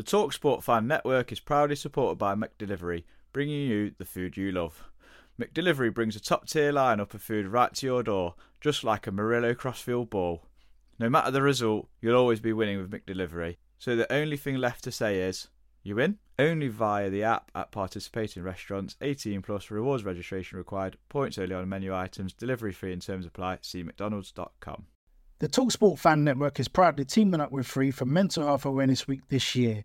The Talksport Fan Network is proudly supported by McDelivery, bringing you the food you love. McDelivery brings a top tier lineup of food right to your door, just like a Murillo Crossfield ball. No matter the result, you'll always be winning with McDelivery. So the only thing left to say is, you win? Only via the app at participating restaurants. 18 plus rewards registration required. Points only on menu items. Delivery free in terms apply. See mcdonalds.com. The Talksport Fan Network is proudly teaming up with Free for Mental Health Awareness Week this year.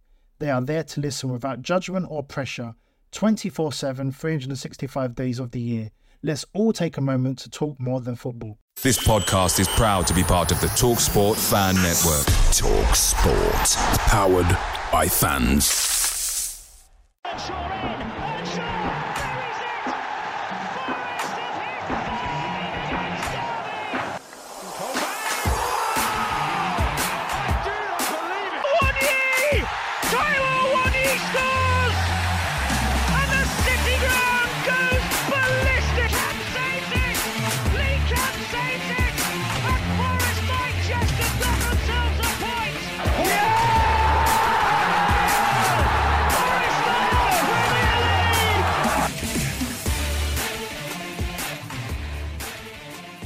They are there to listen without judgment or pressure 24 7, 365 days of the year. Let's all take a moment to talk more than football. This podcast is proud to be part of the TalkSport Fan Network. TalkSport. Powered by fans.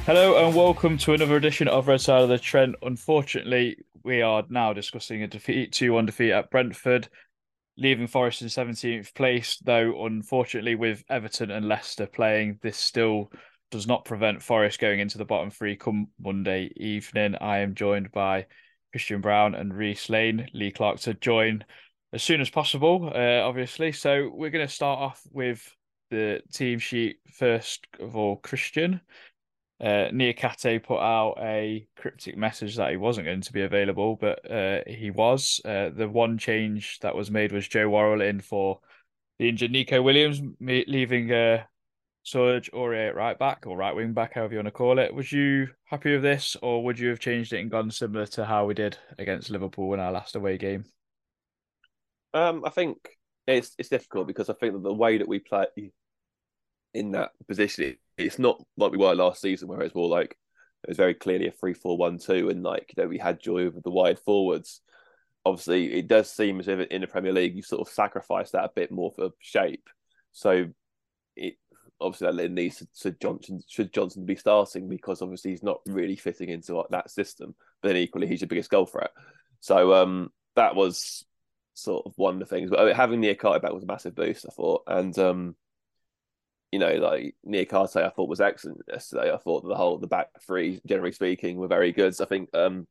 Hello and welcome to another edition of Red Side of the Trent. Unfortunately, we are now discussing a defeat 2 1 defeat at Brentford, leaving Forest in 17th place. Though, unfortunately, with Everton and Leicester playing, this still does not prevent Forest going into the bottom three come Monday evening. I am joined by Christian Brown and Reiss Lane. Lee Clark to join as soon as possible, uh, obviously. So, we're going to start off with the team sheet first of all. Christian, uh, Niakhaté put out a cryptic message that he wasn't going to be available, but uh, he was. Uh, the one change that was made was Joe Worrall in for the injured Neco Williams, leaving uh, Serge Aurier right back or right wing back, however you want to call it. Was you happy with this, or would you have changed it and gone similar to how we did against Liverpool in our last away game? Um, I think it's it's difficult because I think that the way that we play in that position, it's not like we were last season, where it's more like it was very clearly a 3 4 1 2, and like, you know, we had joy over the wide forwards. Obviously, it does seem as if in the Premier League, you sort of sacrifice that a bit more for shape. So, it obviously that needs to, to Johnson should Johnson be starting because obviously he's not really fitting into that system. But then equally, he's your biggest goal threat. So um, that was sort of one of the things. But having Niakhaté back was a massive boost, I thought, and um, you know, like Niakhaté, I thought was excellent yesterday. I thought the whole the back three, generally speaking, were very good. So I think, um,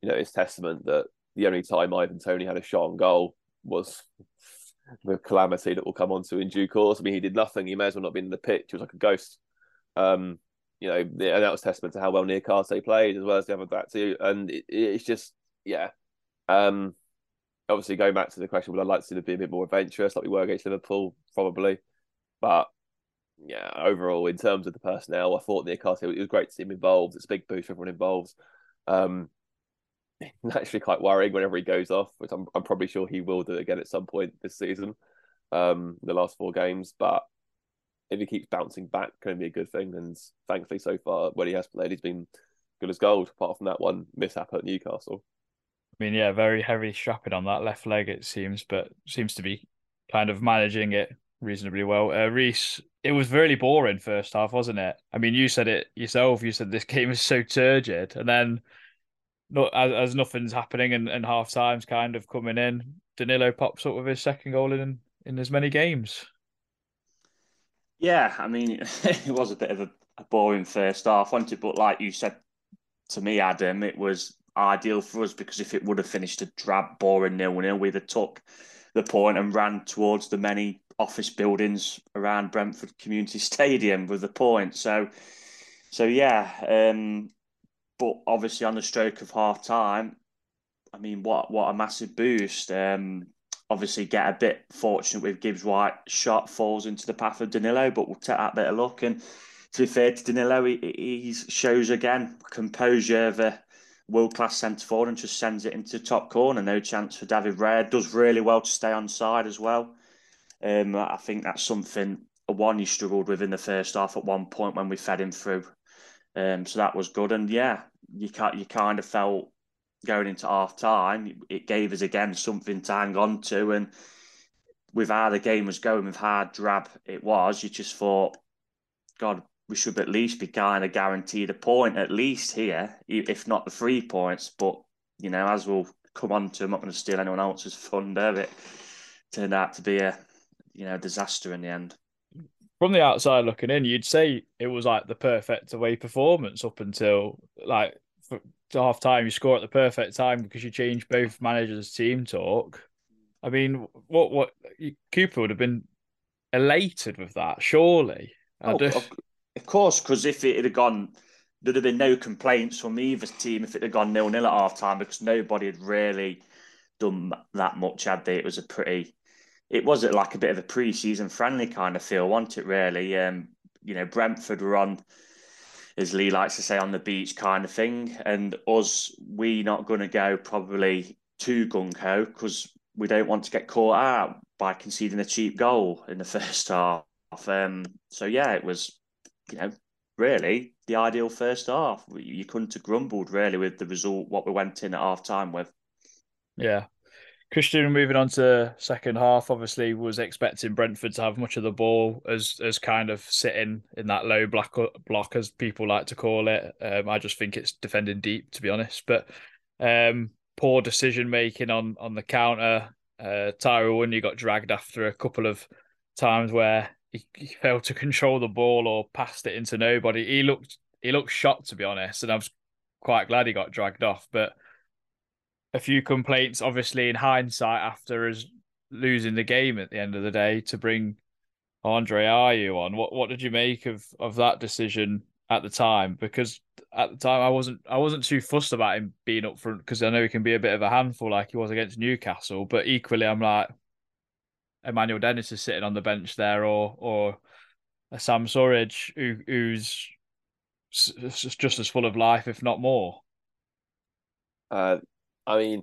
you know, it's testament that the only time Ivan Toney had a shot on goal was the calamity that we'll come on to in due course. I mean, he did nothing. He may as well not been in the pitch. He was like a ghost. Um, you know, and that was testament to how well Niakhaté played as well as the other back too. And it, it's just, yeah. Um, obviously, going back to the question, would I like to see them be a bit more adventurous, like we were against Liverpool? Probably, but yeah, overall, in terms of the personnel, I thought Niakhaté, it was great to see him involved. It's a big boost for everyone involved. Um, actually quite worrying whenever he goes off, which I'm, I'm probably sure he will do again at some point this season, um, the last four games. But if he keeps bouncing back, can be a good thing. And thankfully, so far, when he has played, he's been good as gold, apart from that one mishap at Newcastle. I mean, yeah, very heavy strapping on that left leg, it seems, but seems to be kind of managing it reasonably well. Uh, Reiss, it was really boring first half, wasn't it? I mean, you said it yourself. You said this game is so turgid, and then not as, as nothing's happening and, and half time's kind of coming in. Danilo pops up with his second goal in in as many games. Yeah, I mean, it was a bit of a, a boring first half, wasn't it? But like you said to me, Adam, it was ideal for us because if it would have finished a drab, boring nil nil, we'd have took the point and ran towards the many office buildings around Brentford Community Stadium with the point. So, so yeah. Um, but obviously, on the stroke of half time, I mean, what what a massive boost. Um, obviously get a bit fortunate with Gibbs White shot falls into the path of Danilo, but we'll take that bit of luck. And to be fair to Danilo, he, he shows again composure of a world class centre forward and just sends it into top corner. No chance for David Raya. Does really well to stay on side as well. Um, I think that's something one he struggled with in the first half at one point when we fed him through. Um, so that was good. And yeah, you can you kind of felt going into half time, it gave us again something to hang on to. And with how the game was going, with how drab it was, you just thought, God, we should at least be kind of guaranteed a point at least here, if not the three points. But, you know, as we'll come on to, I'm not going to steal anyone else's thunder. It turned out to be a, you know, disaster in the end. From the outside looking in, you'd say it was like the perfect away performance up until like half time, you score at the perfect time because you change both managers' team talk. I mean, what what Cooper would have been elated with that, surely. Oh, of, of course, because if it had gone, there'd have been no complaints from either team if it had gone nil nil at half time because nobody had really done that much, had they? It was a pretty, it was like a bit of a pre-season friendly kind of feel, wasn't it? Really, um, you know, Brentford were on as Lee likes to say, on the beach kind of thing. And us, we not going to go probably too gung ho because we don't want to get caught out by conceding a cheap goal in the first half. Um, so yeah, it was, you know, really the ideal first half. You couldn't have grumbled really with the result what we went in at half time with. Yeah, Christian, moving on to second half, obviously was expecting Brentford to have much of the ball as as kind of sitting in that low block block as people like to call it. Um, I just think it's defending deep, to be honest. But um, poor decision making on on the counter. Uh, Taiwo you got dragged after a couple of times where he, he failed to control the ball or passed it into nobody. He looked he looked shocked, to be honest, and I was quite glad he got dragged off, but a few complaints, obviously, in hindsight, after us losing the game at the end of the day to bring Andre Ayew on. What what did you make of of that decision at the time? Because at the time, I wasn't I wasn't too fussed about him being up front because I know he can be a bit of a handful, like he was against Newcastle. But equally, I'm like, Emmanuel Dennis is sitting on the bench there, or or Sam Surridge who, who's just as full of life, if not more. Uh, I mean,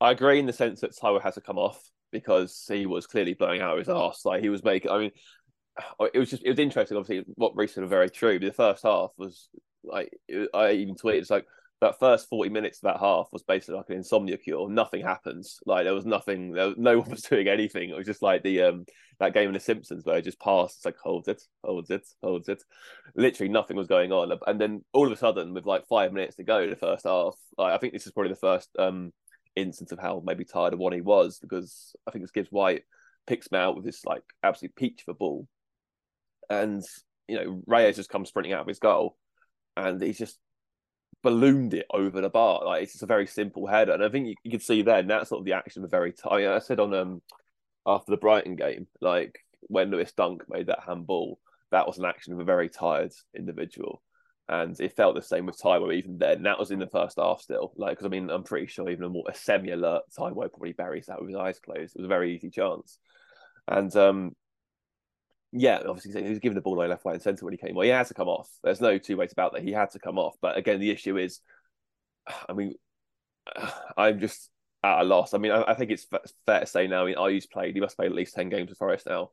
I agree in the sense that Taiwo has to come off because he was clearly blowing out his ass. Like he was making. I mean, it was just it was interesting. Obviously, what Reese said very true. But the first half was like I even tweeted it's like that first 40 minutes of that half was basically like an insomnia cure. Nothing happens. Like there was nothing, there no one was doing anything. It was just like the um that game in The Simpsons where it just passed. It's like holds it, holds it, holds it. Literally nothing was going on. And then all of a sudden, with like five minutes to go in the first half, like, I think this is probably the first um instance of how maybe tired of what he was because I think this Gibbs White picks me out with this like absolute peach of a ball. And you know, Raya just comes sprinting out of his goal and he's just ballooned it over the bar. Like it's just a very simple header, and I think you, you could see then that sort of the action was very tight. I said on um after the Brighton game, like when Lewis Dunk made that handball, that was an action of a very tired individual. And it felt the same with Taiwo even then. That was in the first half still. Like, because I mean, I'm pretty sure even a more a semi alert Taiwo probably buries that with his eyes closed. It was a very easy chance. And um, yeah, obviously he was given the ball away left, right, and centre when he came. Well, he had to come off. There's no two ways about that. He had to come off. But again, the issue is, I mean, I'm just at a loss. I mean, I, I think it's fair to say now. I mean, Ayew's played. He must play at least ten games with Forest now,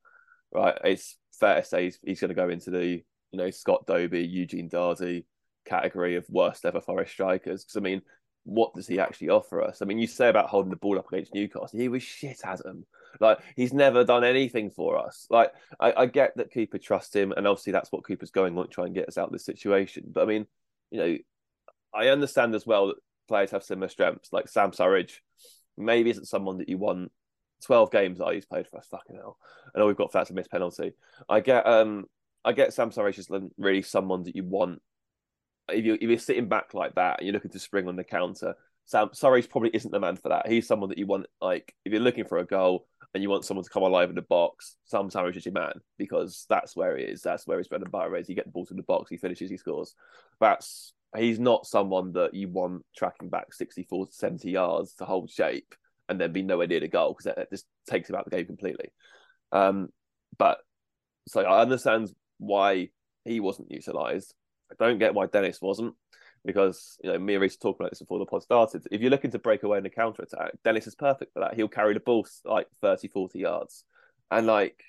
right? It's fair to say he's, he's going to go into the you know Scott Dobie, Eugene Dadi category of worst ever Forest strikers. Because I mean, what does he actually offer us? I mean, you say about holding the ball up against Newcastle, he was shit at them. Like he's never done anything for us. Like I, I get that Cooper trusts him, and obviously that's what Cooper's going on to try and get us out of this situation. But I mean, you know, I understand as well that players have similar strengths. Like Sam Surridge, maybe isn't someone that you want. Twelve games that he's played for us. Fucking hell! I know we've got that's a missed penalty. I get um I get Sam Surridge isn't really someone that you want if you if you're sitting back like that and you're looking to spring on the counter, Sam Surridge probably isn't the man for that. He's someone that you want like if you're looking for a goal and you want someone to come alive in the box, Sam Surridge is your man because that's where he is. That's where his bread and butter is. He gets the ball to the box, he finishes, he scores. That's he's not someone that you want tracking back 64 to 70 yards to hold shape and then be nowhere near the goal because that just takes him out of the game completely. Um, but so I understand why he wasn't utilised. I don't get why Dennis wasn't because you know me and Reiss talked about this before the pod started. If you're looking to break away in a counter attack, Dennis is perfect for that. He'll carry the ball like 30, 40 yards. And like,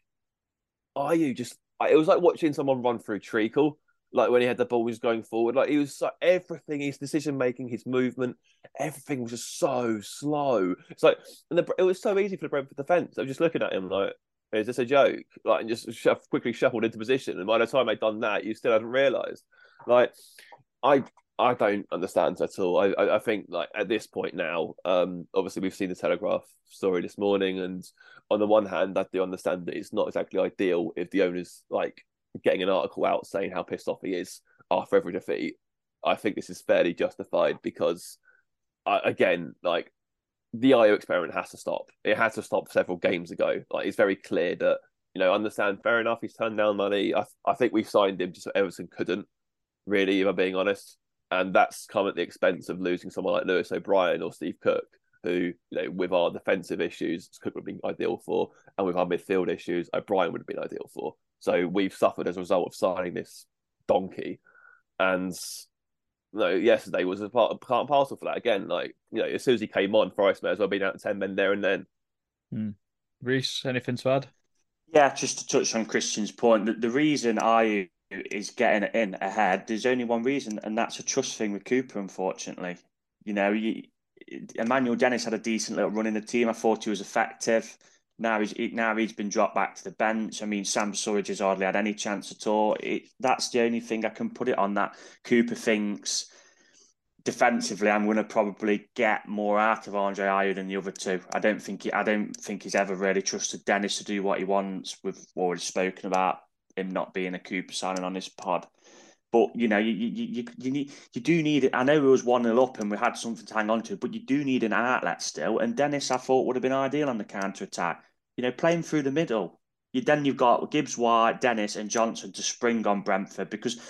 are you just? It was like watching someone run through treacle. Like when he had the ball, he was going forward. Like he was so, everything, his decision making, his movement, everything was just so slow. It's like, and the, it was so easy for the Brentford defense. I was just looking at him like, is this a joke? Like, and just quickly shuffled into position. And by the time they'd done that, you still hadn't realised. Like, I I don't understand at all. I, I, think like at this point now, um, obviously we've seen the Telegraph story this morning, and on the one hand, I do understand that it's not exactly ideal if the owner's like getting an article out saying how pissed off he is after every defeat. I think this is fairly justified because, I, again, like the Ayew experiment has to stop. It had to stop several games ago. Like it's very clear that you know, understand. Fair enough, he's turned down money. I I think we signed him just so Everton couldn't. Really, if I'm being honest, and that's come at the expense of losing someone like Lewis O'Brien or Steve Cook, who you know, with our defensive issues, Cook would have been ideal for, and with our midfield issues, O'Brien would have been ideal for. So we've suffered as a result of signing this donkey, and no, yesterday was a part, part and parcel for that. Again, like you know, as soon as he came on, Forest may as well been out ten men there and then. Hmm. Reiss, anything to add? Yeah, just to touch on Christian's point, the, the reason Ayew is getting in ahead, there's only one reason, and that's a trust thing with Cooper. Unfortunately, you know, you, Emmanuel Dennis had a decent little run in the team. I thought he was effective. Now he's now he's been dropped back to the bench. I mean, Sam Surridge has hardly had any chance at all. It, that's the only thing I can put it on. That Cooper thinks defensively, I'm going to probably get more out of Andre Ayew than the other two. I don't think he, I don't think he's ever really trusted Dennis to do what he wants. We've already spoken about him not being a Cooper signing on this pod. But you know, you you you, you need you do need it. I know it was one 0 up and we had something to hang on to, but you do need an outlet still. And Dennis, I thought would have been ideal on the counter attack. You know, playing through the middle. You then you've got Gibbs White, Dennis, and Johnson to spring on Brentford because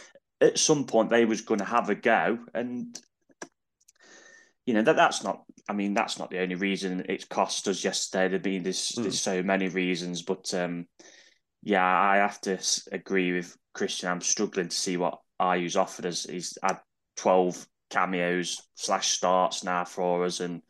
at some point they was going to have a go, and you know that that's not. I mean, that's not the only reason it's cost us yesterday. There been there's mm. there's so many reasons, but um, yeah, I have to agree with Christian. I'm struggling to see what Ayew's offered us. He's had 12 cameos slash starts now for us, and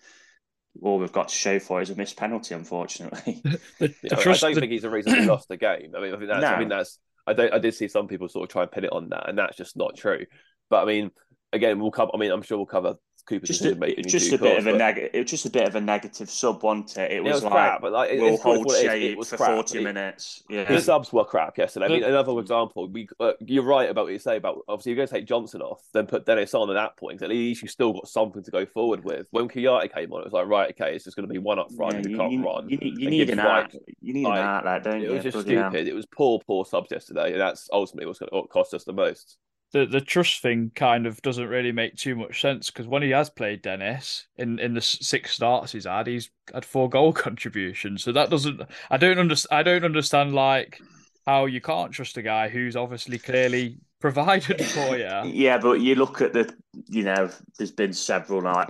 all we've got to show for is a missed penalty, unfortunately. the, the I don't the... think he's the reason we lost the game. I mean, I think that's. No. I mean, that's. I don't. I did see some people sort of try and pin it on that, and that's just not true. But I mean, again, we'll cover. I mean, I'm sure we'll cover Cooper's just a, just a bit of a negative. It was just a bit of a negative sub, wasn't it? It was, it was like, crap, but like we'll hold shape it was for crap. forty minutes. Yeah, the subs were crap yesterday. I mean, another example. We, uh, you're right about what you say about obviously you're going to take Johnson off, then put Dennis on at that point. At least you still got something to go forward with. When Kouyaté came on, it was like right, okay, it's just going to be one up front. Yeah, you, can't you, run. You, you need an right, You need like, an outlet, don't it you? It was just stupid. It was poor, poor subs yesterday, and that's ultimately what's going to cost us the most the the trust thing kind of doesn't really make too much sense because when he has played Dennis in in the six starts he's had, he's had four goal contributions. So that doesn't. I don't understand. I don't understand like how you can't trust a guy who's obviously clearly provided for you. Yeah, but you look at the, you know, there's been several like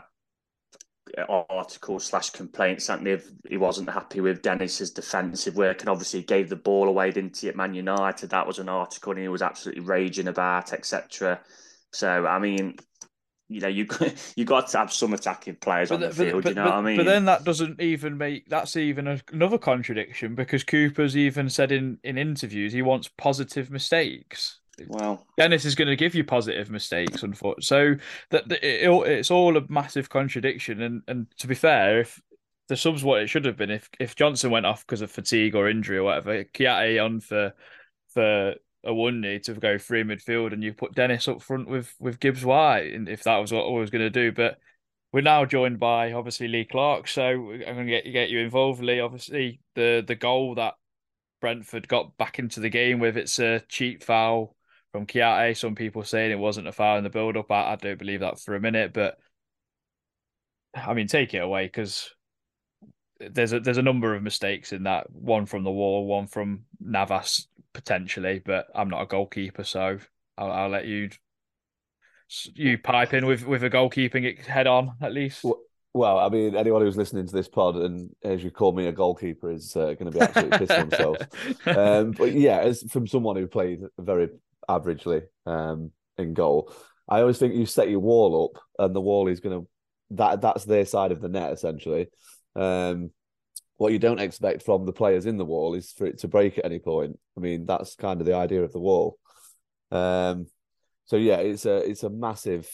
articles slash complaints that if he wasn't happy with Dennis's defensive work and obviously gave the ball away, didn't he, at Man United? That was an article and he was absolutely raging about, etc. So I mean, you know, you you got to have some attacking players but on the, field. But, you know what I mean? But then that doesn't even make that's even another contradiction because Cooper's even said in in interviews he wants positive mistakes. Well, Dennis is going to give you positive mistakes, unfortunately. So that it, it's all a massive contradiction. And and to be fair, if the subs what it should have been, if if Johnson went off because of fatigue or injury or whatever, Kouyaté on for for Awoniyi to go free midfield, and you put Dennis up front with with Gibbs White, and if that was what I was going to do, but. We're now joined by obviously Lee Clark, so I'm going to get get you involved, Lee. Obviously, the the goal that Brentford got back into the game with it's a cheap foul from Kouyaté. Some people saying it wasn't a foul in the build up. I, I don't believe that for a minute, but I mean, take it away because there's a there's a number of mistakes in that. One from the wall, one from Navas potentially, but I'm not a goalkeeper, so I'll, I'll let you you pipe in with with a goalkeeping head on at least. Well, Well, I mean, anyone who's listening to this pod and as you call me a goalkeeper is uh, going to be absolutely pissed themselves. Um, but yeah, as from someone who played very averagely um, in goal, I always think you set your wall up and the wall is going to that that's their side of the net essentially. Um, what you don't expect from the players in the wall is for it to break at any point. I mean, that's kind of the idea of the wall. Um, so yeah, it's a it's a massive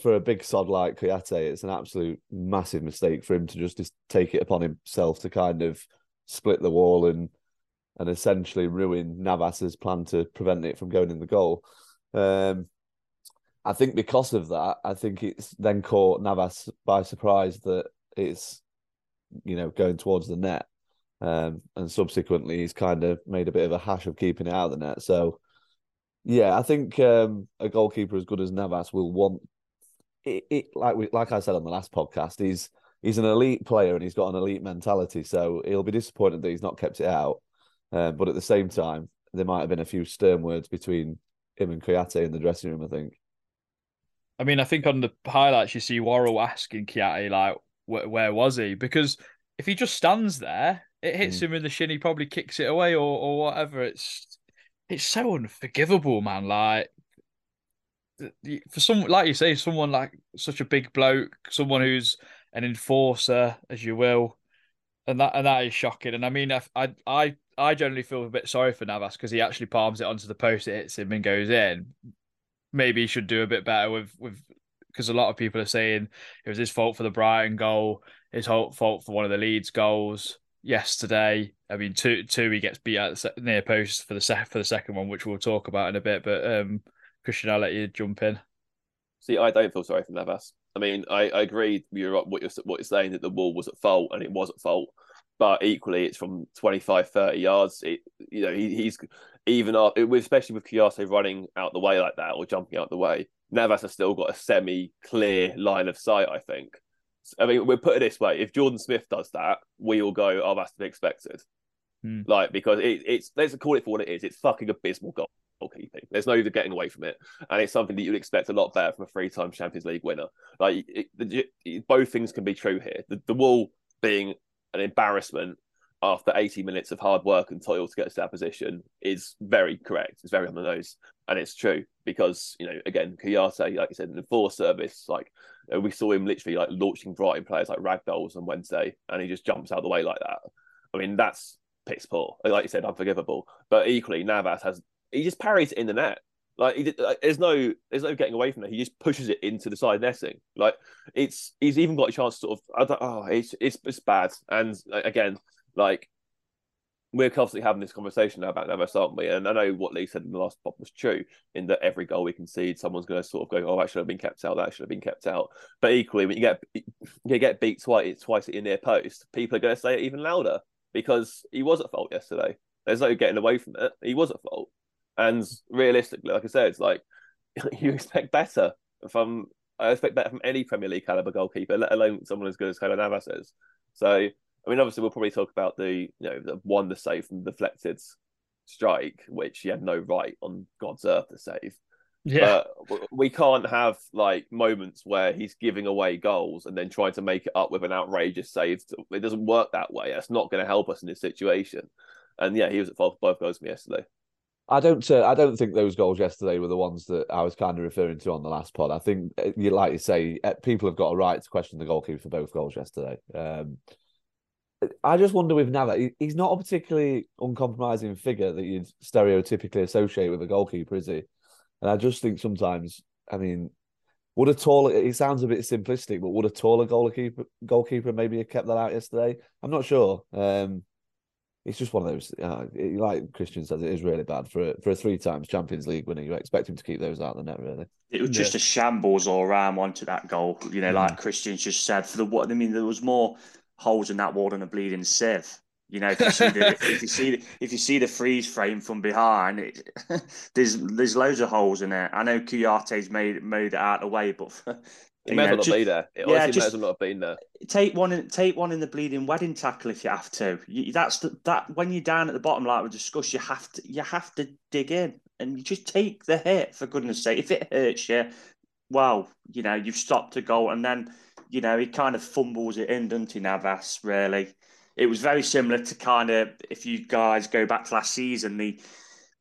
for a big sod like Kouyaté, it's an absolute massive mistake for him to just, just take it upon himself to kind of split the wall and and essentially ruin Navas's plan to prevent it from going in the goal. Um, I think because of that, I think it's then caught Navas by surprise that it's you know going towards the net, um, and subsequently he's kind of made a bit of a hash of keeping it out of the net. So. Yeah, I think um, a goalkeeper as good as Navas will want it, it like we like I said on the last podcast, he's he's an elite player and he's got an elite mentality. So he'll be disappointed that he's not kept it out. Uh, but at the same time, there might have been a few stern words between him and Kouyaté in the dressing room. I think. I mean, I think on the highlights you see Worrall asking Kouyaté like, where, where was he? Because if he just stands there, it hits mm. him in the shin. He probably kicks it away or or whatever. It's it's so unforgivable, man. Like for some, like you say, someone like such a big bloke, someone who's an enforcer, as you will, and that and that is shocking. And I mean, I I I generally feel a bit sorry for Navas because he actually palms it onto the post, it hits him and goes in. Maybe he should do a bit better with with because a lot of people are saying it was his fault for the Brighton goal, his fault for one of the Leeds goals yesterday. I mean, two two he gets beat at the near post for the for the second one, which we'll talk about in a bit. But um, Christian, I'll let you jump in. See, I don't feel sorry for Navas. I mean, I, I agree with you're, what you're what you're saying that the wall was at fault and it was at fault, but equally it's from 25, 30 yards. It, you know, he, he's even up, especially with Kouyaté running out the way like that or jumping out the way. Navas has still got a semi-clear line of sight. I think. I mean, we'll put it this way: if Jordan Smith does that, we all go, "Oh, that's to be expected." Hmm. Like because it, it's let's call it for what it is. It's fucking abysmal goal goalkeeping. There's no getting away from it, and it's something that you'd expect a lot better from a three-time Champions League winner. Like it, it, both things can be true here. The, the wall being an embarrassment after 80 minutes of hard work and toil to get to that position is very correct. It's very on the nose, and it's true because you know again, Kouyaté, like you said, in the four service, like uh, we saw him literally like launching Brighton players like ragdolls on Wednesday, and he just jumps out of the way like that. I mean, that's piss poor. Like you said, unforgivable. But equally, Navas has he just parries it in the net. Like like, there's no there's no getting away from it. He just pushes it into the side netting. Like it's he's even got a chance to sort of oh it's it's it's bad. And again, like we're constantly having this conversation now about Navas, aren't we? And I know what Lee said in the last pop was true, in that every goal we concede, someone's going to sort of go, "Oh, that should have been kept out. That should have been kept out." But equally, when you get you get beat twice, twice at your near post, people are going to say it even louder because he was at fault yesterday. There's no getting away from it. He was at fault. And realistically, like I said, it's like you expect better from I expect better from any Premier League caliber goalkeeper, let alone someone as good as Keylor Navas is. So, I mean, obviously, we'll probably talk about the you know the one the save from the deflected strike, which he had no right on God's earth to save. Yeah, but we can't have like moments where he's giving away goals and then trying to make it up with an outrageous save. It doesn't work that way. That's not going to help us in this situation. And yeah, he was at fault for both goals from yesterday. I don't. Uh, I don't think those goals yesterday were the ones that I was kind of referring to on the last pod. I think uh, you like you say, uh, people have got a right to question the goalkeeper for both goals yesterday. Um, I just wonder with Nava, he's not a particularly uncompromising figure that you'd stereotypically associate with a goalkeeper, is he? And I just think sometimes, I mean, would a taller? It sounds a bit simplistic, but would a taller goalkeeper goalkeeper maybe have kept that out yesterday? I'm not sure. Um, it's just one of those. Uh, like Christian says, it is really bad for a, for a three times Champions League winner. You expect him to keep those out of the net, really. It was just yeah. a shambles all around onto that goal. You know, mm. like Christian's just said, for the what I mean, there was more holes in that wall than a bleeding sieve. You know, if you see the if you see the, if you see the freeze frame from behind, it, there's there's loads of holes in it. I know Kouyaté's made made it out of the way, but It may as well not be there. It yeah, just, may as well not have been there. Take one in, take one in the bleeding wedding tackle if you have to. You, that's the, that when you're down at the bottom, like we discussed, you have to you have to dig in and you just take the hit for goodness sake. If it hurts you, well, you know you've stopped a goal, and then you know, he kind of fumbles it in, doesn't he, Navas, really? It was very similar to kind of, if you guys go back to last season, the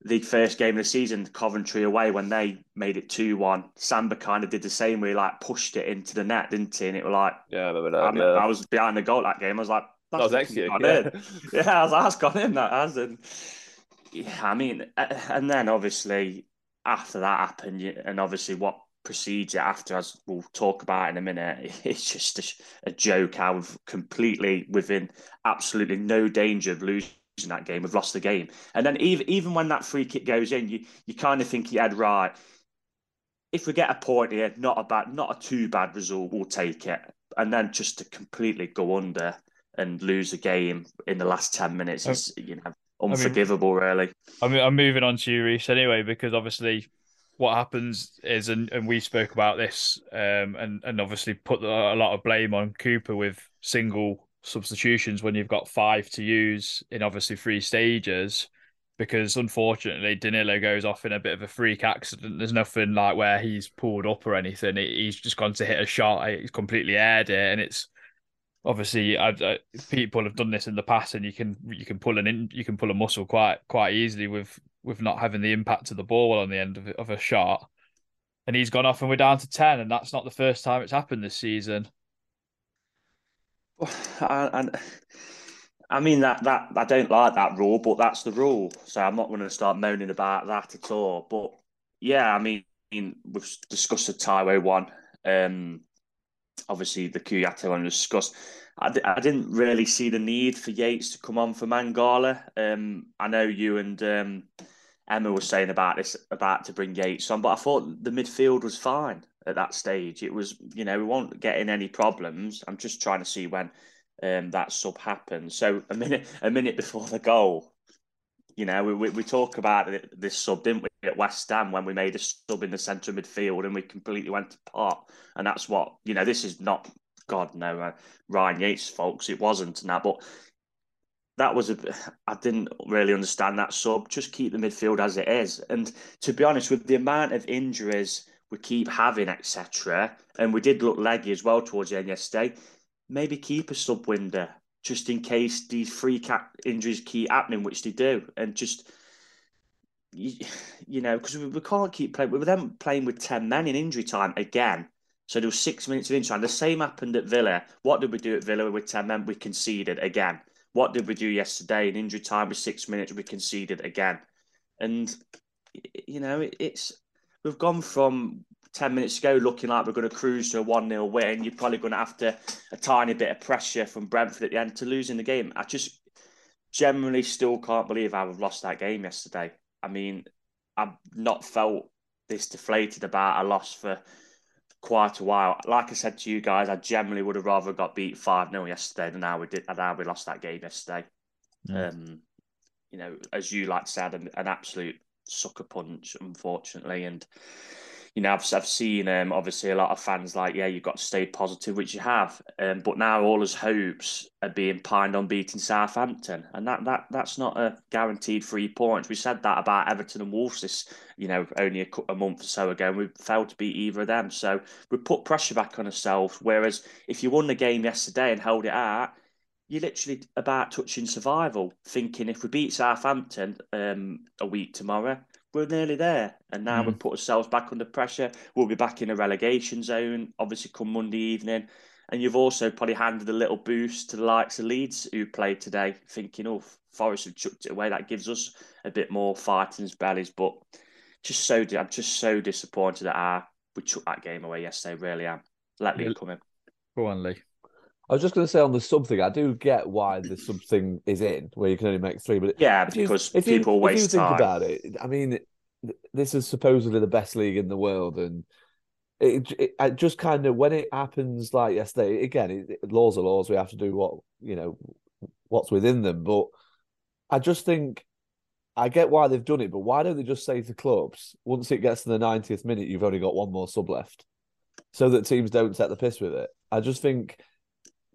the first game of the season, Coventry away, when they made it 2 1, Samba kind of did the same where he like pushed it into the net, didn't he? And it was like, yeah, I remember that. I, mean, yeah. I was behind the goal that game. I was like, That's that was extra. Yeah. yeah, I was like, that's gone in, that has. And yeah, I mean, and then obviously after that happened, and obviously what precedes it after, as we'll talk about in a minute, it's just a, a joke how we've completely within absolutely no danger of losing that game. We've lost the game, and then even even when that free kick goes in, you you kind of think you had right. If we get a point here, not a bad, not a too bad result, we'll take it. And then just to completely go under and lose a game in the last ten minutes is, you know, unforgivable. I mean, really. I mean, I'm moving on to you, Reiss, anyway, because obviously what happens is, and, and we spoke about this, um, and and obviously put a lot of blame on Cooper with single substitutions when you've got five to use in obviously three stages because unfortunately Danilo goes off in a bit of a freak accident. There's nothing like where he's pulled up or anything. He's just gone to hit a shot. He's completely aired it, and it's obviously I, I, people have done this in the past, and you can you can pull an in, you can pull a muscle quite quite easily with with not having the impact of the ball on the end of, of a shot. And he's gone off, and we're down to ten, and that's not the first time it's happened this season. And I mean that that I don't like that rule, but that's the rule. So I'm not going to start moaning about that at all. But yeah, I mean we've discussed the Taiwo one. Um, obviously the Kouyaté one was discussed. I I didn't really see the need for Yates to come on for Mangala. Um, I know you and um, Emma were saying about this about to bring Yates on, but I thought the midfield was fine at that stage. It was, you know, we won't get in any problems. I'm just trying to see when um, that sub happened. So a minute, a minute before the goal, you know, we, we, we talk about this sub, didn't we, at West Ham when we made a sub in the centre midfield and we completely went to pot. And that's what, you know, this is not, God, no, uh, Ryan Yates, folks. It wasn't and that, but that was a, I didn't really understand that sub. Just keep the midfield as it is. And to be honest, with the amount of injuries we keep having, etc., and we did look leggy as well towards the end yesterday, maybe keep a sub window just in case these free cap injuries keep happening, which they do, and just you, you know because we, we, can't keep playing. We were then playing with ten men in injury time again. So there was six minutes of injury time. The same happened at Villa. What did we do at Villa with ten men? We conceded again. What did we do yesterday in injury time with six minutes? We conceded again, and you know it, it's we've gone from 10 minutes ago looking like we're going to cruise to a 1 0 win, you're probably going to have to a tiny bit of pressure from Brentford at the end to losing the game. I just generally still can't believe how we've lost that game yesterday. I mean, I've not felt this deflated about a loss for quite a while. Like I said to you guys, I generally would have rather got beat 5 0 yesterday than how we did than how we lost that game yesterday. Mm. Um, you know, as you like said, an, an absolute sucker punch, unfortunately. And you know, I've, I've seen um, obviously a lot of fans like, yeah, you've got to stay positive, which you have. Um, but now all his hopes are being pined on beating Southampton, and that that that's not a guaranteed three points. We said that about Everton and Wolves this, you know, only a, a month or so ago, and we failed to beat either of them. So we put pressure back on ourselves. Whereas if you won the game yesterday and held it out, you're literally about touching survival, thinking if we beat Southampton um, a week tomorrow, we're nearly there. And now mm. we've put ourselves back under pressure. We'll be back in a relegation zone, obviously, come Monday evening. And you've also probably handed a little boost to the likes of Leeds who played today, thinking, oh, Forest have chucked it away. That gives us a bit more fight in his bellies. But just so I'm just so disappointed that our, we took that game away yesterday. Really am. Let me come in. Go on, Lee. I was just going to say on the sub thing, I do get why the sub thing is in, where you can only make three. But yeah, if because you, if people you, waste if you think time. about it, I mean, this is supposedly the best league in the world, and it, it, it just kind of when it happens like yesterday, again, it, laws are laws. We have to do what you know, what's within them. But I just think I get why they've done it, but why don't they just say to clubs once it gets to the 90th minute, you've only got one more sub left, so that teams don't set the piss with it. I just think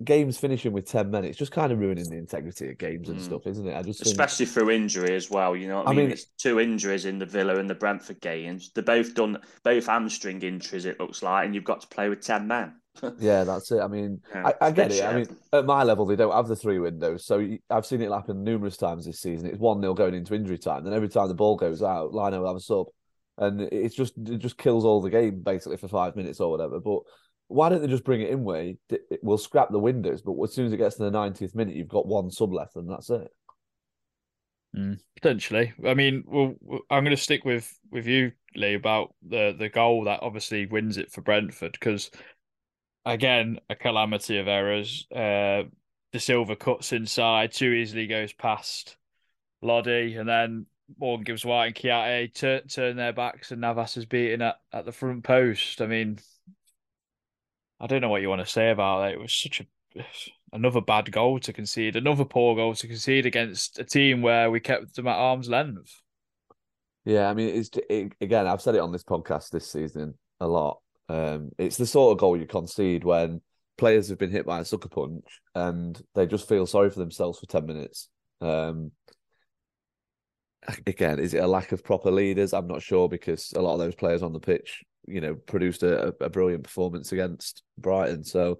games finishing with 10 men, it's just kind of ruining the integrity of games and mm. stuff, isn't it? I just Especially think... through injury as well. You know I mean? Mean? It's two injuries in the Villa and the Brentford games. They're both done, both hamstring injuries, it looks like, and you've got to play with 10 men. Yeah, that's it. I mean, Yeah, I, I get it. bit I mean, at my level, they don't have the three windows. So I've seen it happen numerous times this season. It's 1 0 going into injury time. Then every time the ball goes out, Lino will have a sub. And it's just, it just kills all the game basically for five minutes or whatever. But why don't they just bring it in way? We'll scrap the windows, but as soon as it gets to the 90th minute, you've got one sub left and that's it. Potentially. I mean, well, I'm going to stick with with you, Lee, about the the goal that obviously wins it for Brentford because again, a calamity of errors. Uh, Silva cuts inside, too easily goes past Lodi, and then Morgan Gibbs White and Kouyaté tur turn their backs, and Navas is beaten at, at the front post. I mean, I don't know what you want to say about it. It was such a another bad goal to concede, another poor goal to concede against a team where we kept them at arm's length. Yeah, I mean, it's it, again, I've said it on this podcast this season a lot. Um, it's the sort of goal you concede when players have been hit by a sucker punch and they just feel sorry for themselves for 10 minutes. Um, again, is it a lack of proper leaders? I'm not sure because a lot of those players on the pitch, you know, produced a, a brilliant performance against Brighton. So,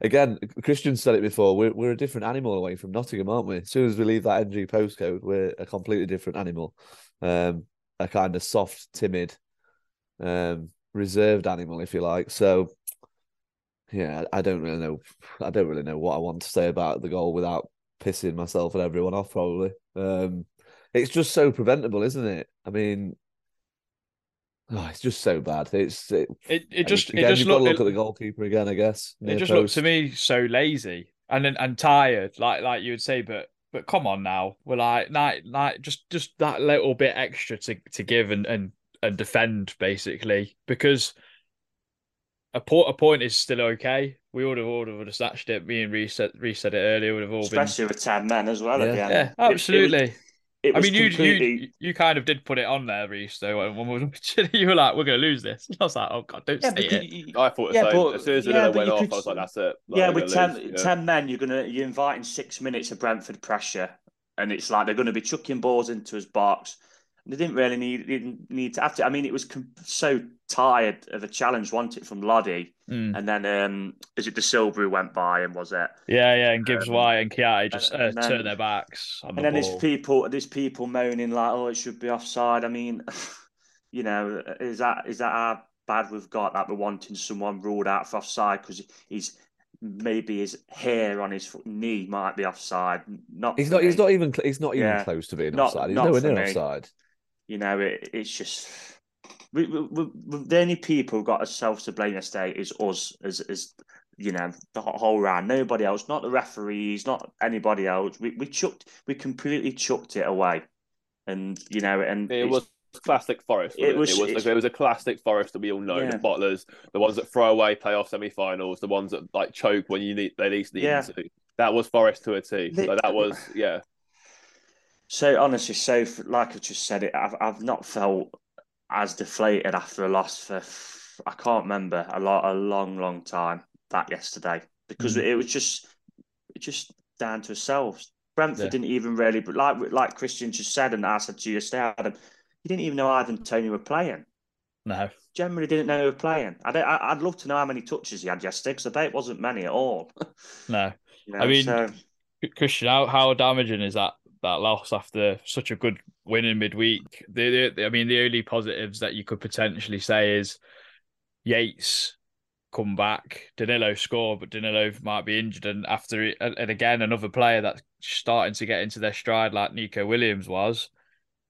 again, Christian said it before. We're we're a different animal away from Nottingham, aren't we? As soon as we leave that NG postcode, we're a completely different animal. Um, a kind of soft, timid, um, reserved animal, if you like. So, yeah, I don't really know. I don't really know what I want to say about the goal without pissing myself and everyone off. Probably. Um, it's just so preventable, isn't it? I mean, oh, it's just so bad. It's it. It it just again, it just you've got to look it, at the goalkeeper again, I guess. it near just looked to me so lazy and then and tired, like like you would say, but but come on now, we're like like like just just that little bit extra to to give and and and defend basically because a point a point is still okay. We would have all would have snatched it. Me and reset reset it earlier would have all been Especially with 10 men as well Yeah. the end. yeah It- it was- absolutely. It I mean, you completely. you you kind of did put it on there, Reiss. Though when we were you were like, "We're going to lose this." I was like, "Oh God, don't yeah, say it." you- I thought the Yeah, same. but- as soon as the yeah, yeah, but went you off, could- I was like, "That's it." Like, yeah, with gonna 10, yeah. 10 men, you're gonna you're inviting six minutes of Brentford pressure, and it's like they're going to be chucking balls into his box. They didn't really need didn't need to have to. I mean, it was com- so tired of a challenge, wasn't it, from Lodi, Mm. and then um, is it the Silver who went by and was it? Yeah, yeah, and Gibbs Um, White and Kouyaté just uh, and then- turn their backs on And the then ball. there's people there's people moaning like, oh, it should be offside. I mean, you know, is that is that how bad we've got that we're wanting someone ruled out for offside because he's maybe his hair on his foot, knee might be offside. Not He's for not. He's not even. He's not even Yeah. close to being Not- offside. He's not nowhere for near me. offside. You know, it, it's just we, we, we, the only people got ourselves to blame yesterday is us as as you know the whole- round. Nobody else, not the referees, not anybody else. We we chucked, we completely chucked it away, and you know, and It was classic Forest. It It was-. It was, it was a classic Forest that we all know. Yeah. The bottlers, the ones that throw away playoff semi-finals, the ones that like choke when you need they least need Yeah. to. That was Forest to a T. Like, that was yeah. So honestly, so like I've just said it, I've I've not felt as deflated after a loss for I can't remember a lot a long long time that yesterday because Mm. it was just it just down to ourselves. Brentford Yeah. didn't even really but like like Christian just said and I said to you yesterday, Adam, you didn't even know Ivan and Toney were playing. No, Generally didn't know they were playing. I don't, I, I'd love to know how many touches he had yesterday because I bet it wasn't many at all. no. You know, I mean, so, Christian, how, how damaging is that that loss after such a good win in midweek? The, the I mean, the only positives that you could potentially say is Yates come back, Danilo score, but Danilo might be injured, and after it, and again another player that's starting to get into their stride like Neco Williams was,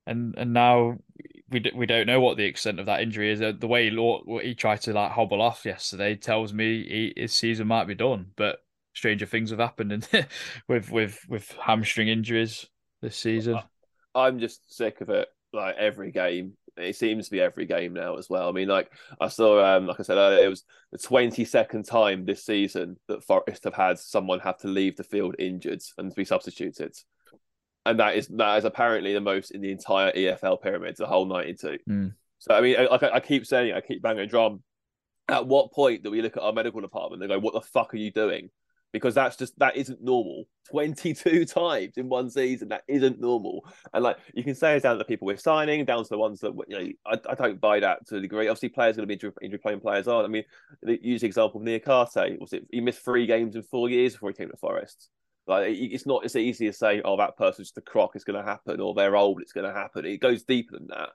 and and now we d- we don't know what the extent of that injury is. Uh, The way he, he tried to like hobble off yesterday tells me he, his season might be done, but stranger things have happened and with with with hamstring injuries this season. I'm just sick of it. Like every game, it seems to be every game now as well. I mean, like I saw, um, like I said earlier, it was the 22nd time this season that Forest have had someone have to leave the field injured and be substituted, and that is that is apparently the most in the entire EFL pyramid, the whole 92. Mm. So I mean, I- like I, keep saying, I keep banging a drum. At what point do we look at our medical department and go, "What the fuck are you doing?" Because that's just that isn't normal. 22 times in one season, that isn't normal. And like you can say it's down to the people we're signing, down to the ones that you know. I, I don't buy that to a degree. Obviously, players are going to be injury, playing players are. I mean, use the example of Niakhaté. Was it he missed three games in four years before he came to Forest? Like it's not as easy to say, oh, that person's just a crock, it's going to happen, or they're old, it's going to happen. It goes deeper than that.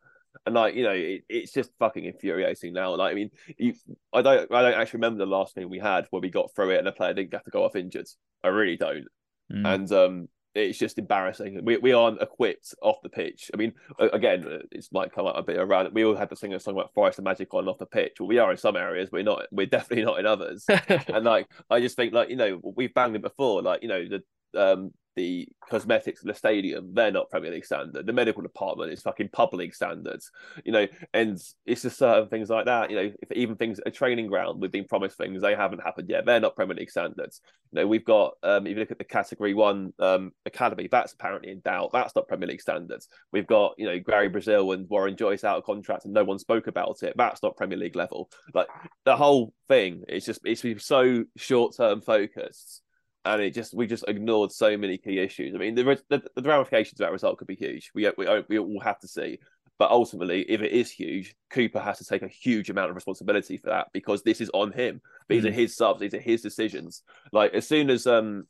And like you know, it, it's just fucking infuriating now. Like I mean, you, I don't, I don't actually remember the last game we had where we got through it and a player didn't have to go off injured. I really don't. Mm. And um, it's just embarrassing. We we aren't equipped off the pitch. I mean, again, it might come up a bit around. We all had to sing a song about Forest and Magic on off the pitch. Well, we are in some areas. We're not. We're definitely not in others. and like, I just think like you know we've banged it before. Like you know the um the cosmetics of the stadium, they're not Premier League standard. The medical department is fucking pub league standards, you know, and it's just certain things like that. You know, if even things a training ground, we've been promised things, they haven't happened yet. They're not Premier League standards. You know, we've got um, if you look at the category one um, academy, that's apparently in doubt. That's not Premier League standards. We've got, you know, Gary Brazil and Warren Joyce out of contract and no one spoke about it. That's not Premier League level. Like the whole thing, it's just it's so short term focused and it just we just ignored so many key issues. I mean, the the, the ramifications of that result could be huge. We we we all have to see, but ultimately, if it is huge, Cooper has to take a huge amount of responsibility for that because this is on him. These mm. are his subs. These are his decisions. Like as soon as um,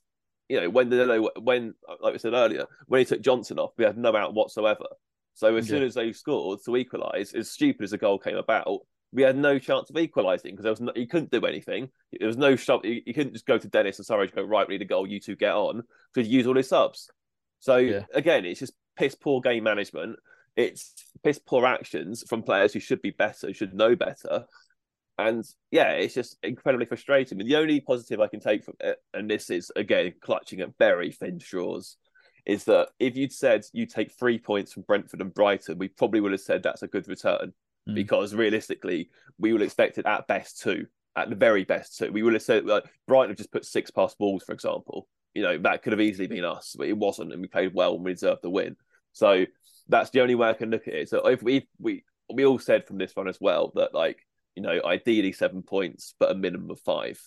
you know, when the when like I said earlier, when he took Johnson off, we had no out whatsoever. So as yeah. soon as they scored to equalise, as stupid as the goal came about, we had no chance of equalising because there was no, he couldn't do anything. There was no shot. He, he, couldn't just go to Dennis and sorry, go right. We need a goal. You two get on because use all his subs. So yeah. again, it's just piss poor game management. It's piss poor actions from players who should be better, should know better. And yeah, it's just incredibly frustrating. And the only positive I can take from it, and this is again clutching at very thin straws, is that if you'd said you take three points from Brentford and Brighton, we probably would have said that's a good return mm. because realistically, we will expect it at best two, at the very best two. We will have said like Brighton have just put six past balls, for example. You know that could have easily been us, but it wasn't, and we played well and we deserved the win. So that's the only way I can look at it. So if we we we all said from this one as well that like you know ideally seven points, but a minimum of five.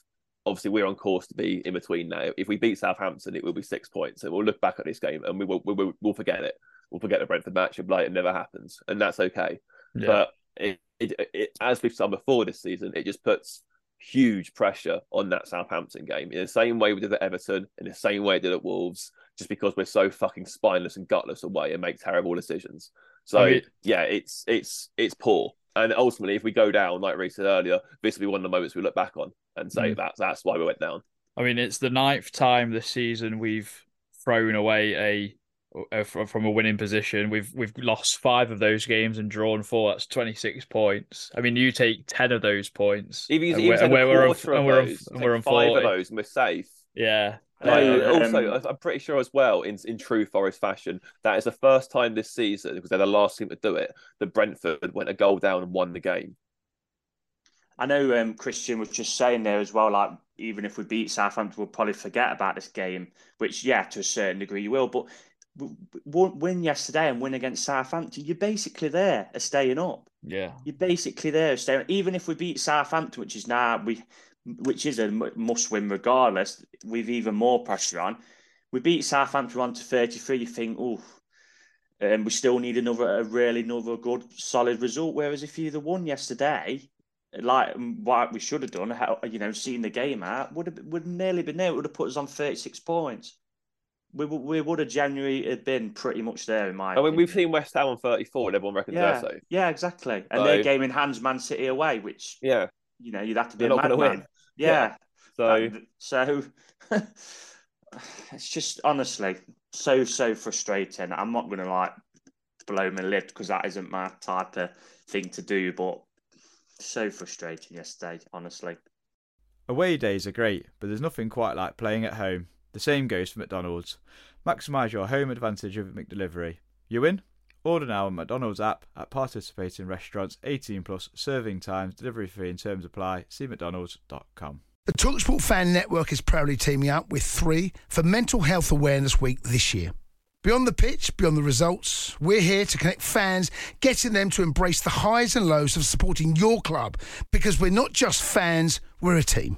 Obviously, we're on course to be in between now. If we beat Southampton, it will be six points, and we'll look back at this game and we will we will we'll forget it. We'll forget the Brentford match and like it never happens, and that's okay. Yeah. But it, it, it, as we've done before this season, it just puts huge pressure on that Southampton game in the same way we did at Everton, in the same way we did at Wolves, just because we're so fucking spineless and gutless away and make terrible decisions. So I mean, yeah, it's it's it's poor. And ultimately, if we go down, like Reiss said earlier, this will be one of the moments we look back on and say mm. that that's why we went down. I mean, it's the ninth time this season we've thrown away a from a winning position. We've we've lost five of those games and drawn four. That's twenty six points. I mean, you take ten of those points. Even, and we're, and we're, we're, on, and we're, on, and we're on five 40. of those, and we're safe. Yeah. Um, also, I'm pretty sure as well, in in true Forest fashion, that is the first time this season because they're the last team to do it. That Brentford went a goal down and won the game. I know um, Christian was just saying there as well. Like even if we beat Southampton, we'll probably forget about this game. Which, yeah, to a certain degree, you will. But win yesterday and win against Southampton, you're basically there a staying up. Yeah, you're basically there staying. Even if we beat Southampton, which is now we, which is a must win regardless, with even more pressure on. We beat Southampton on to 33. You think, oh, and we still need another, a really another good solid result. Whereas if you either won yesterday, like mm, what we should have done, how, you know, seeing the game out, would have would nearly been there. It would have put us on 36 points we, we would have January had been pretty much there in my. I mean, opinion. we've seen West Ham on thirty four, and everyone reckons yeah, they're safe. Yeah, exactly. And so, their game in hands, Man City away, which yeah, you know, you'd have to be They're a madman. Yeah. yeah. So, so it's just honestly so so frustrating. I'm not going to like blow my lid because that isn't my type of thing to do, but so frustrating yesterday, honestly. Away days are great, but there's nothing quite like playing at home. The same goes for McDonald's. Maximise your home advantage with McDelivery. You win? Order now on McDonald's app at participating restaurants 18 plus serving times, delivery fee and terms apply. See McDonald's.com. The Talksport Fan Network is proudly teaming up with three for Mental Health Awareness Week this year. Beyond the pitch, beyond the results, we're here to connect fans, getting them to embrace the highs and lows of supporting your club because we're not just fans, we're a team.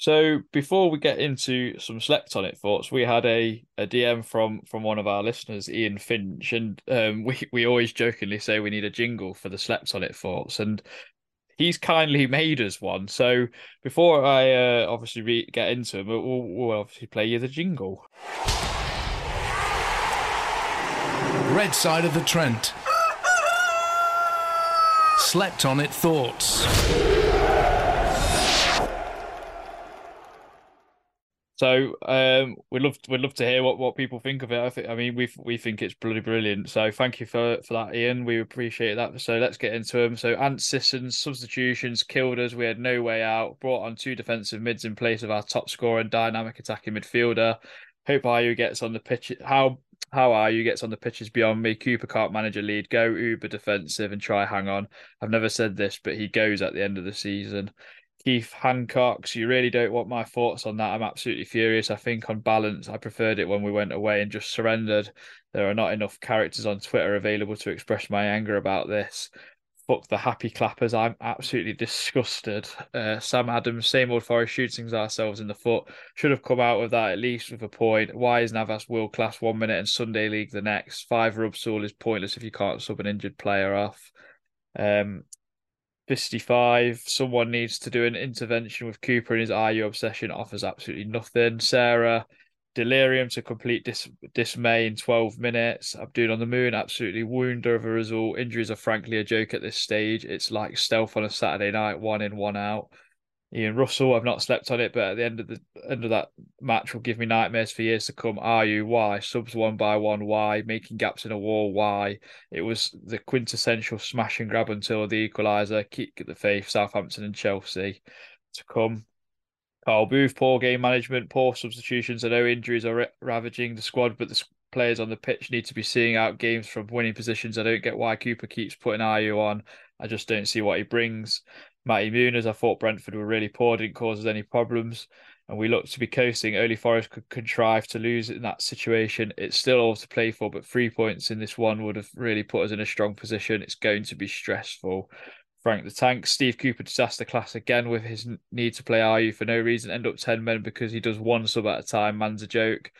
So before we get into some slept on it thoughts, we had a, a DM from from one of our listeners, Ian Finch, and um, we we always jokingly say we need a jingle for the slept on it thoughts, and he's kindly made us one. So before I uh, obviously re- get into him, we'll, we'll obviously play you the jingle. Red side of the Trent. Slept on it thoughts. So um, we'd love we'd love to hear what, what people think of it. I think I mean we we think it's bloody brilliant. So thank you for for that, Ian. We appreciate that. So let's get into them. So Ant Sissons substitutions killed us. We had no way out. Brought on two defensive mids in place of our top scorer and dynamic attacking midfielder. Hope Ayew gets on the pitch. How how Ayew gets on the pitches beyond me. Cooper can't manage a lead. Go uber defensive and try hang on. I've never said this, but he goes at the end of the season. Keith Hancock's. You really don't want my thoughts on that. I'm absolutely furious. I think on balance, I preferred it when we went away and just surrendered. There are not enough characters on Twitter available to express my anger about this. Fuck the happy clappers. I'm absolutely disgusted. Uh, Sam Adams, same old Forest shootings ourselves in the foot. Should have come out of that at least with a point. Why is Navas world class one minute and Sunday League the next? Five rubs all is pointless if you can't sub an injured player off. Um, 55. Someone needs to do an intervention with Cooper and his Ayew obsession offers absolutely nothing. Sarah, delirium to complete dis- dismay in 12 minutes. Abdul on the moon, absolutely wounded of a result. Injuries are frankly a joke at this stage. It's like stealth on a Saturday night, one in, one out. Ian Russell, I've not slept on it, but at the end of the end of that match will give me nightmares for years to come. Are you? Why? Subs one by one, why? Making gaps in a wall, why? It was the quintessential smash and grab until the equaliser, at the faith, Southampton and Chelsea to come. Carl Booth, poor game management, poor substitutions. I know injuries are ravaging the squad, but the players on the pitch need to be seeing out games from winning positions. I don't get why Cooper keeps putting Ayew on. I just don't see what he brings. Matty Muniz, I thought Brentford were really poor, didn't cause us any problems, and we looked to be coasting. Only Forest could contrive to lose in that situation. It's still all to play for, but three points in this one would have really put us in a strong position. It's going to be stressful. Frank the Tank, Steve Cooper disaster class again with his need to play Ayew for no reason, end up 10 men because he does one sub at a time. Man's a joke.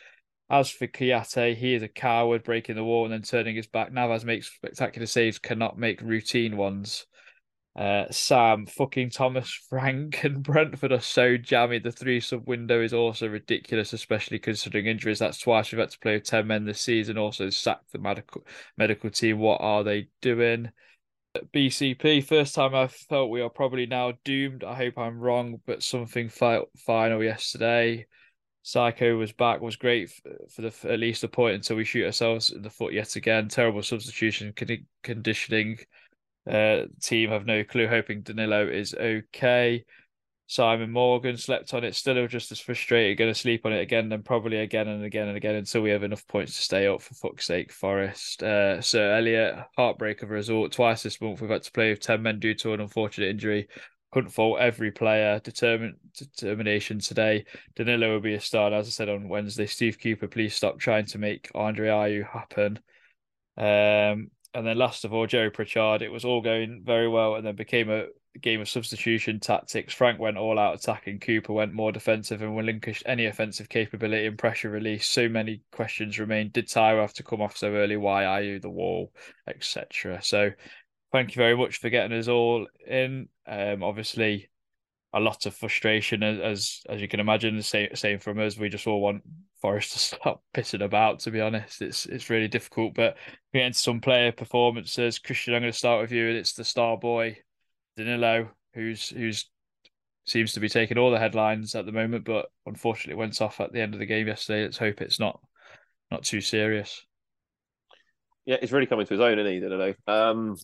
As for Kouyaté, he is a coward breaking the wall and then turning his back. Navas makes spectacular saves, cannot make routine ones. Uh, Sam, fucking Thomas Frank, and Brentford are so jammy. The three sub window is also ridiculous, especially considering injuries. That's twice we've had to play with 10 men this season. Also, sacked the medical, medical team. What are they doing? BCP, first time I felt we are probably now doomed. I hope I'm wrong, but something final yesterday. Psycho was back, was great for the at least a point until we shoot ourselves in the foot yet again. Terrible substitution conditioning uh, team have no clue, hoping Danilo is okay. Simon Morgan slept on it, still just as frustrated, going to sleep on it again, then probably again and again and again until we have enough points to stay up for fuck's sake, Forest. Uh, Sir Elliot, heartbreak of a result. Twice this month we've had to play with 10 men due to an unfortunate injury. Couldn't fault every player. Determined determination today. Danilo will be a star. As I said on Wednesday, Steve Cooper, please stop trying to make Andre Ayew happen. Um, and then last of all, Jerry Pritchard. It was all going very well, and then became a game of substitution tactics. Frank went all out attacking. Cooper went more defensive and relinquished any offensive capability and pressure release. So many questions remain. Did Taiwo have to come off so early? Why are you the wall, etc. So, thank you very much for getting us all in. Um, obviously, a lot of frustration as as, you can imagine. Same same from us. We just all want Forest to stop pissing about. To be honest, it's it's really difficult. But we into some player performances. Christian, I'm going to start with you. And it's the star boy, Danilo, who's who's seems to be taking all the headlines at the moment, but unfortunately went off at the end of the game yesterday. Let's hope it's not not too serious. Yeah, he's really coming to his own, isn't he? Danilo. Um,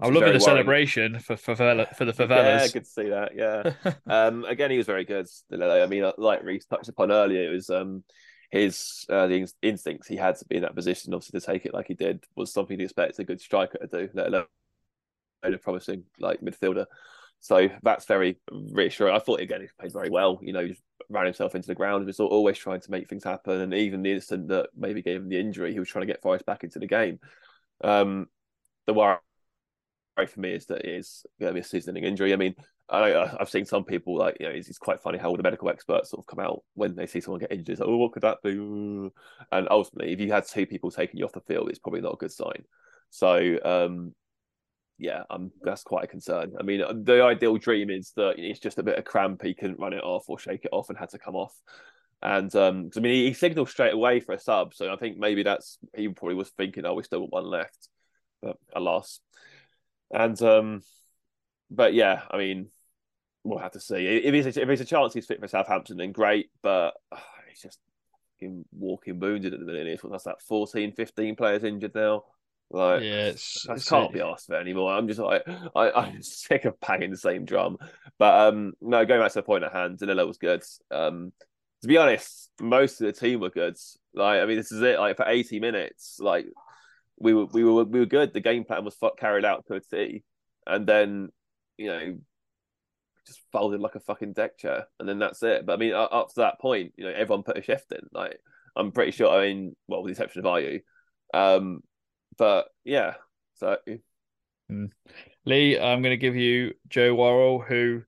I'm loving the celebration for for for the favelas. Yeah, good to see that. Yeah. um, again, he was very good. I mean, like Reiss touched upon earlier, it was um his uh, the instincts he had to be in that position, obviously to take it like he did, was something to expect a good striker to do. Let alone a promising like midfielder. So that's very reassuring. I thought again he played very well. You know, he ran himself into the ground. He was always trying to make things happen. And even the instant that maybe gave him the injury, he was trying to get Forest back into the game. Um, the worry for me is that it is going to be a seasoning injury. I mean, I, have seen some people like you know it's, it's, quite funny how all the medical experts sort of come out when they see someone get injured. It's like, oh, what could that be? And ultimately, if you had two people taking you off the field, it's probably not a good sign. So um, yeah, that's quite a concern. I mean, the ideal dream is that it's just a bit of cramp. He couldn't run it off or shake it off and had to come off. And um, I mean, he, he signaled straight away for a sub, so I think maybe that's he probably was thinking, oh, we still got one left, but alas. And um, but yeah, I mean, we'll have to see. If he's a, if he's a chance he's fit for Southampton, then great. But uh, he's just walking wounded at the minute. What's that? 14, 15 players injured now. Like, yeah, it's, I it's can't be asked for anymore. I'm just like, I, I'm sick of banging the same drum. But um, no, going back to the point at hand, Danilo was good. Um, to be honest, most of the team were good. Like, I mean, this is it. Like for 80 minutes, like we were, we were, we were good. The game plan was carried out to a T, and then you know just folded like a fucking deck chair, and then that's it. But I mean, up to that point, you know, everyone put a shift in. Like, I'm pretty sure. I mean, well, with the exception of Ayew, um, but yeah. So, mm. Lee, I'm going to give you Joe Worrall, who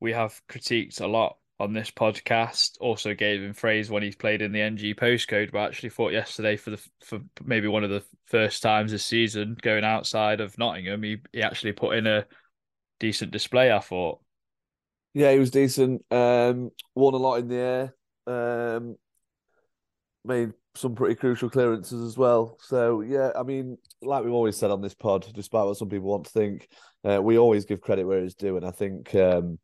we have critiqued a lot on this podcast. Also gave him praise when he's played in the NG postcode, but actually thought yesterday for the for maybe one of the first times this season going outside of Nottingham, he, he actually put in a decent display. I thought. Yeah, he was decent. Um, won a lot in the air. Um, made some pretty crucial clearances as well. So yeah, I mean, like we've always said on this pod, despite what some people want to think, uh, we always give credit where it's due, and I think um,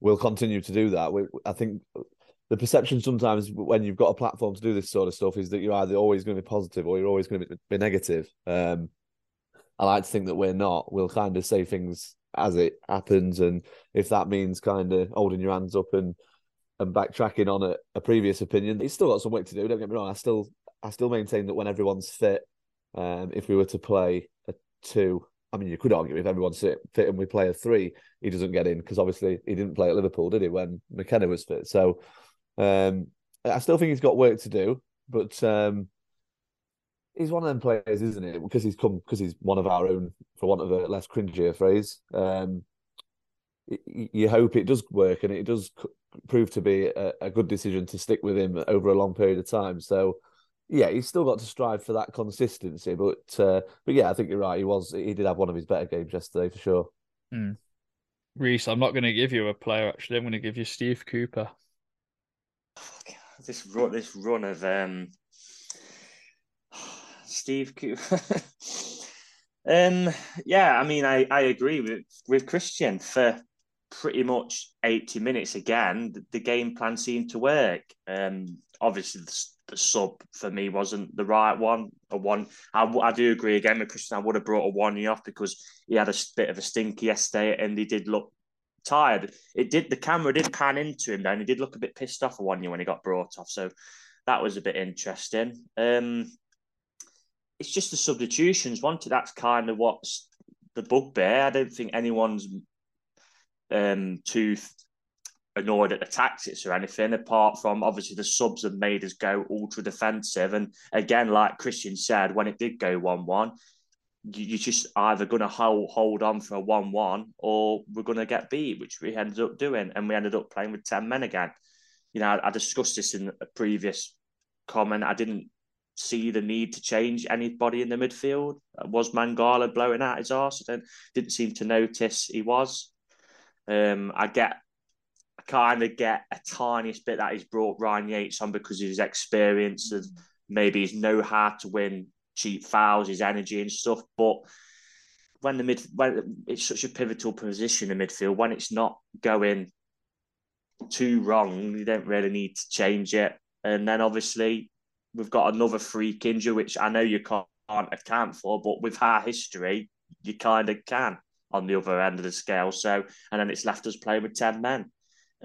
we'll continue to do that. We, I think the perception sometimes when you've got a platform to do this sort of stuff is that you're either always going to be positive or you're always going to be, negative. Um, I like to think that we're not. We'll kind of say things as it happens, and if that means kind of holding your hands up and and backtracking on a, a previous opinion, he's still got some work to do. Don't get me wrong. I still I still maintain that when everyone's fit, um, if we were to play a two, I mean, you could argue if everyone's fit, and we play a three, he doesn't get in because obviously he didn't play at Liverpool, did he, when McKenna was fit? So um, I still think he's got work to do, but um, he's one of them players, isn't it? Because he's come because he's one of our own, for want of a less cringier phrase. Um, you hope it does work and it does prove to be a, a, good decision to stick with him over a long period of time. So, yeah, he's still got to strive for that consistency. But, uh, but yeah, I think you're right. He was he did have one of his better games yesterday for sure. Hmm. Reiss, I'm not going to give you a player. Actually, I'm going to give you Steve Cooper. This run, this run of um, Steve Cooper. um, yeah, I mean, I, I agree with with Christian for pretty much 80 minutes again. The, the game plan seemed to work. Um, obviously, the, the, sub for me wasn't the right one. Ayew, I, I do agree again with Christian. I would have brought Ayew off because he had a bit of a stinky yesterday, and he did look tired. It did. The camera did pan into him, and he did look a bit pissed off a one year when he got brought off. So that was a bit interesting. Um, it's just the substitutions. Wanted that's kind of what's the bugbear. I don't think anyone's um, too annoyed at the tactics or anything, apart from obviously the subs have made us go ultra defensive. And again, like Christian said, when it did go 1 1, you're just either going to hold, hold on for a 1 1 or we're going to get beat, which we ended up doing. And we ended up playing with 10 men again. You know, I, discussed this in a previous comment. I didn't see the need to change anybody in the midfield. Was Mangala blowing out his arse? I didn't seem to notice he was. Um, I get, kind of get a tiniest bit that he's brought Ryan Yates on because of his experience and maybe he's know how to win cheap fouls, his energy and stuff. But when the mid, when it's such a pivotal position in midfield, when it's not going too wrong, you don't really need to change it. And then obviously we've got another freak injury, which I know you can't account for, but with our history, you kind of can on the other end of the scale. So, and then it's left us playing with 10 men.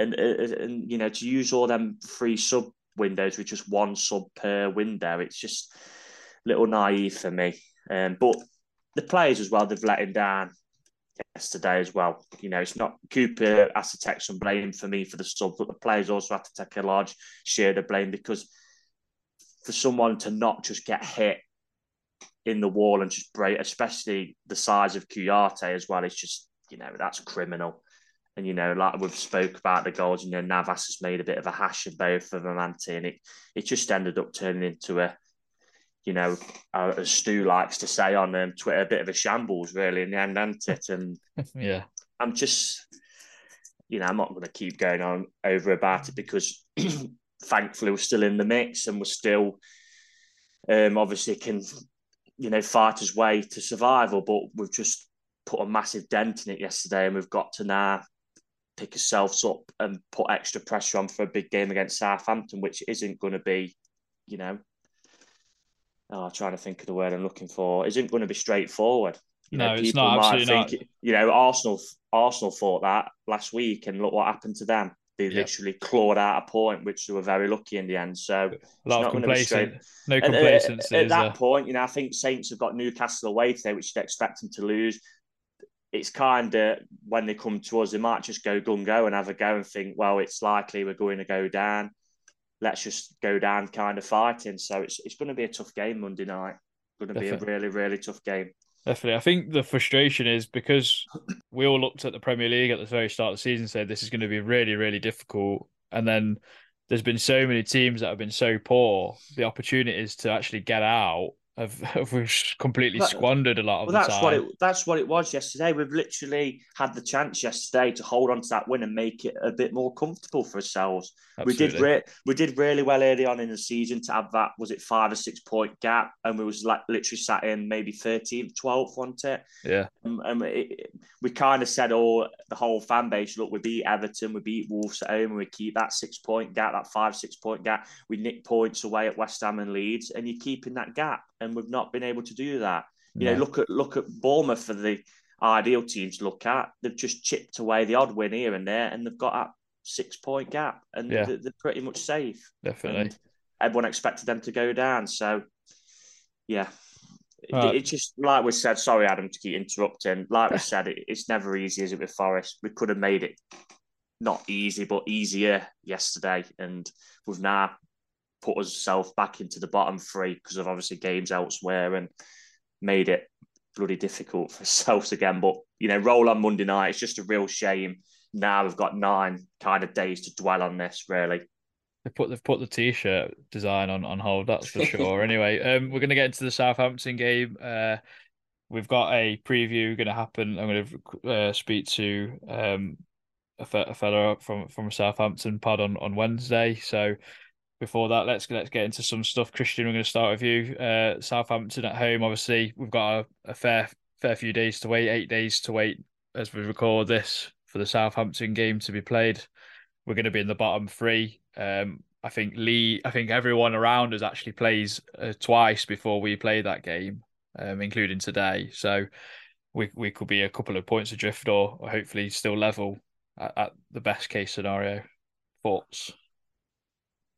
And, uh, uh, and you know, to use all them free sub windows with just one sub per window, it's just a little naive for me. Um, but the players as well, they've let him down yesterday as well. You know, it's not Cooper has to take some blame for me for the sub, but the players also have to take a large share of the blame because for someone to not just get hit in the wall and just break, especially the size of Kouyaté as well, it's just, you know, that's criminal. And, you know, like we've spoke about the goals, you know, Navas has made a bit of a hash of both of them, Ante, and it, it just ended up turning into a, you know, uh, as Stu likes to say on um, Twitter, a bit of a shambles, really, in the end, hasn't it? And yeah, I'm just, you know, I'm not going to keep going on over about it because thankfully we're still in the mix and we're still, um, obviously can, you know, fight his way to survival. But we've just put a massive dent in it yesterday, and we've got to now pick ourselves up and put extra pressure on for a big game against Southampton, which isn't going to be, you know, oh, I'm trying to think of the word I'm looking for, isn't going to be straightforward. You no, know, it's not. Absolutely think, not. You know, Arsenal, Arsenal thought that last week, and look what happened to them. They yep. literally clawed out a point, which they were very lucky in the end. So a lot of complacent, no uh, complacency. At, at, at that point, you know, I think Saints have got Newcastle away today, which you'd expect them to lose. It's kind of when they come to us, they might just go gun go and have a go and think, well, it's likely we're going to go down let's just go down kind of fighting. So it's it's going to be a tough game Monday night. Going to be a really really tough game. Definitely. I think the frustration is because we all looked at the Premier League at the very start of the season, said this is going to be really, really difficult. And then there's been so many teams that have been so poor. The opportunities to actually get out have, have completely but, squandered a lot of well, that's time. what it that's what it was yesterday. We've literally had the chance yesterday to hold on to that win and make it a bit more comfortable for ourselves. Absolutely. We did re- we did really well early on in the season to have that was it five or six point gap, and we was like literally sat in maybe 13th, 12th, wasn't it? Yeah. Um, and it, we kind of said, oh, the whole fan base, look, we beat Everton, we beat Wolves at home, and we keep that six point gap, that five six point gap. We nick points away at West Ham and Leeds, and you're keeping that gap and we've not been able to do that. You yeah. know, look at look at Bournemouth for the ideal team to look at. They've just chipped away the odd win here and there, and they've got six point gap, and yeah. they're, they're, pretty much safe. Definitely, and everyone expected them to go down. So, yeah. It, it, just like we said. Sorry, Adam, to keep interrupting. Like we said, it, it's never easy, is it? With Forest, we could have made it not easy, but easier yesterday, and we've now put ourselves back into the bottom three because of obviously games elsewhere and made it bloody difficult for ourselves again. But you know, roll on Monday night. It's just a real shame. Now we've got nine kind of days to dwell on this. Really, they put they've put the t-shirt design on on hold. That's for sure. anyway, um, we're gonna get into the Southampton game. Uh, we've got a preview going to happen. I'm going to uh, speak to um a, a fellow from from Southampton pod on on Wednesday. So before that, let's let's get into some stuff. Christian, we're going to start with you. Uh, Southampton at home. Obviously, we've got a, a, fair fair few days to wait. Eight days to wait as we record this for the Southampton game to be played. We're going to be in the bottom three. Um, I think Lee. I think everyone around us actually plays uh, twice before we play that game, um, including today. So we we could be a couple of points adrift, or, or hopefully still level at, at the best case scenario. Thoughts?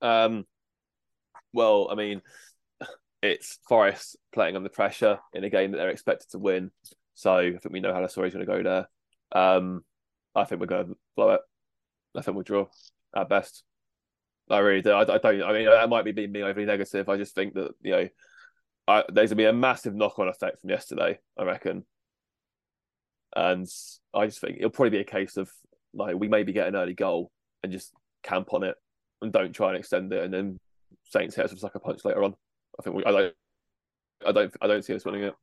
Um, well, I mean, it's Forest playing under pressure in a game that they're expected to win. So I think we know how the story's going to go there. Um, I think we're going to blow it. I think we'll draw at best. I really do. I, I don't. I mean, that might be being me overly negative. I just think that you know, I, there's gonna be a massive knock-on effect from yesterday. I reckon, and I just think it'll probably be a case of like we maybe get an early goal and just camp on it and don't try and extend it, and then Saints hit us with a sucker punch later on. I think we, I don't, I don't, I don't see us winning it.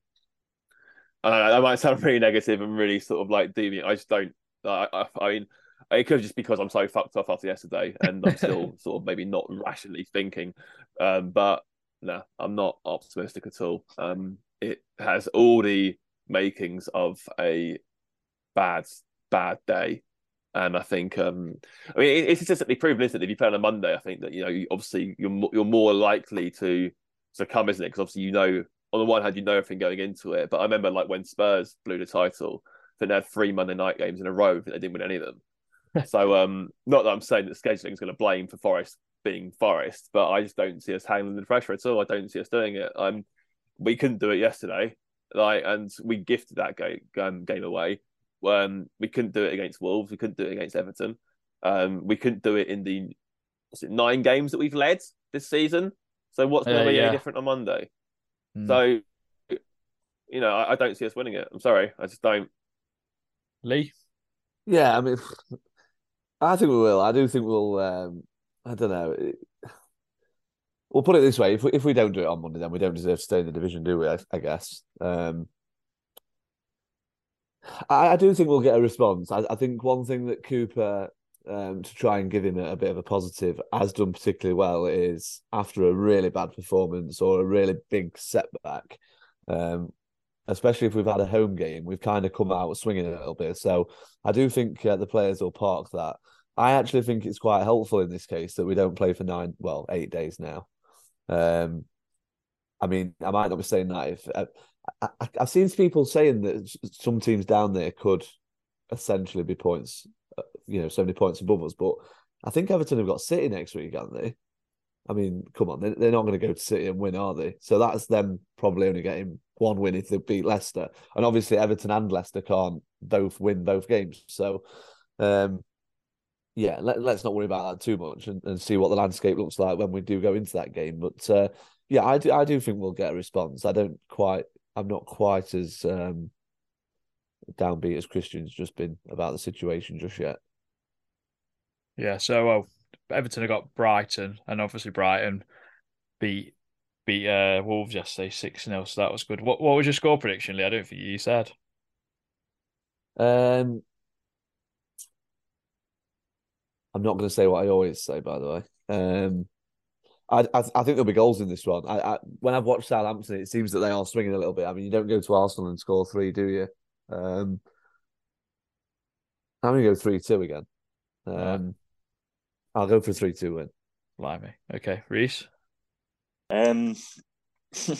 I might sound really negative and really sort of like deviant. I just don't. I, I, I mean, it could just because I'm so fucked off after yesterday, and I'm still sort of maybe not rationally thinking. Um, but no, nah, I'm not optimistic at all. Um, it has all the makings of a bad, bad day. And I think, um, I mean, it's statistically proven, isn't it? If you play on a Monday, I think that you know, obviously, you're you're more likely to succumb, isn't it? Because obviously, you know on the one hand, you know everything going into it, but I remember like when Spurs blew the title, that they had three Monday night games in a row, that they didn't win any of them. so, um, not that I'm saying that scheduling is going to blame for Forest being Forest, but I just don't see us handling the pressure at all. I don't see us doing it. Um, we couldn't do it yesterday, like, and we gifted that game um, game away. Um, we couldn't do it against Wolves. We couldn't do it against Everton. Um, we couldn't do it in the it, nine games that we've led this season. So what's going to uh, be yeah. any different on Monday? Mm. So, you know, I, I, don't see us winning it. I'm sorry, I just don't. Lee. Yeah, I mean, I think we will. I do think we'll. Um, I don't know. We'll put it this way: if we, if we don't do it on Monday, then we don't deserve to stay in the division, do we? I, I guess. Um, I, I, do think we'll get a response. I, I think one thing that Cooper, um, to try and give him a, a, bit of a positive, has done particularly well is after a really bad performance or a really big setback, um, especially if we've had a home game, we've kind of come out swinging a little bit. So I do think uh, the players will park that. I actually think it's quite helpful in this case that we don't play for nine, well, eight days now. Um, I mean, I might not be saying that if uh, I, have seen people saying that some teams down there could essentially be points, uh, you know, so many points above us. But I think Everton have got City next week, haven't they? I mean, come on, they're not going to go to City and win, are they? So that's them probably only getting one win if they beat Leicester. And obviously, Everton and Leicester can't both win both games. So, um, yeah, let, us not worry about that too much and, and see what the landscape looks like when we do go into that game. But uh, yeah, I do I do think we'll get a response. I don't quite I'm not quite as um, downbeat as Christian's just been about the situation just yet. Yeah, so Everton have got Brighton, and obviously Brighton beat beat uh, Wolves yesterday six 0 so that was good. What what was your score prediction, Lee? I don't think you said. Um, I'm not going to say what I always say, by the way. Um, I, I, I think there'll be goals in this one. I, I, when I've watched Southampton, it seems that they are swinging a little bit. I mean, you don't go to Arsenal and score three, do you? Um, I'm going to go three two again. Um, right. I'll go for three two win. Blimey. Okay, Reiss. Um,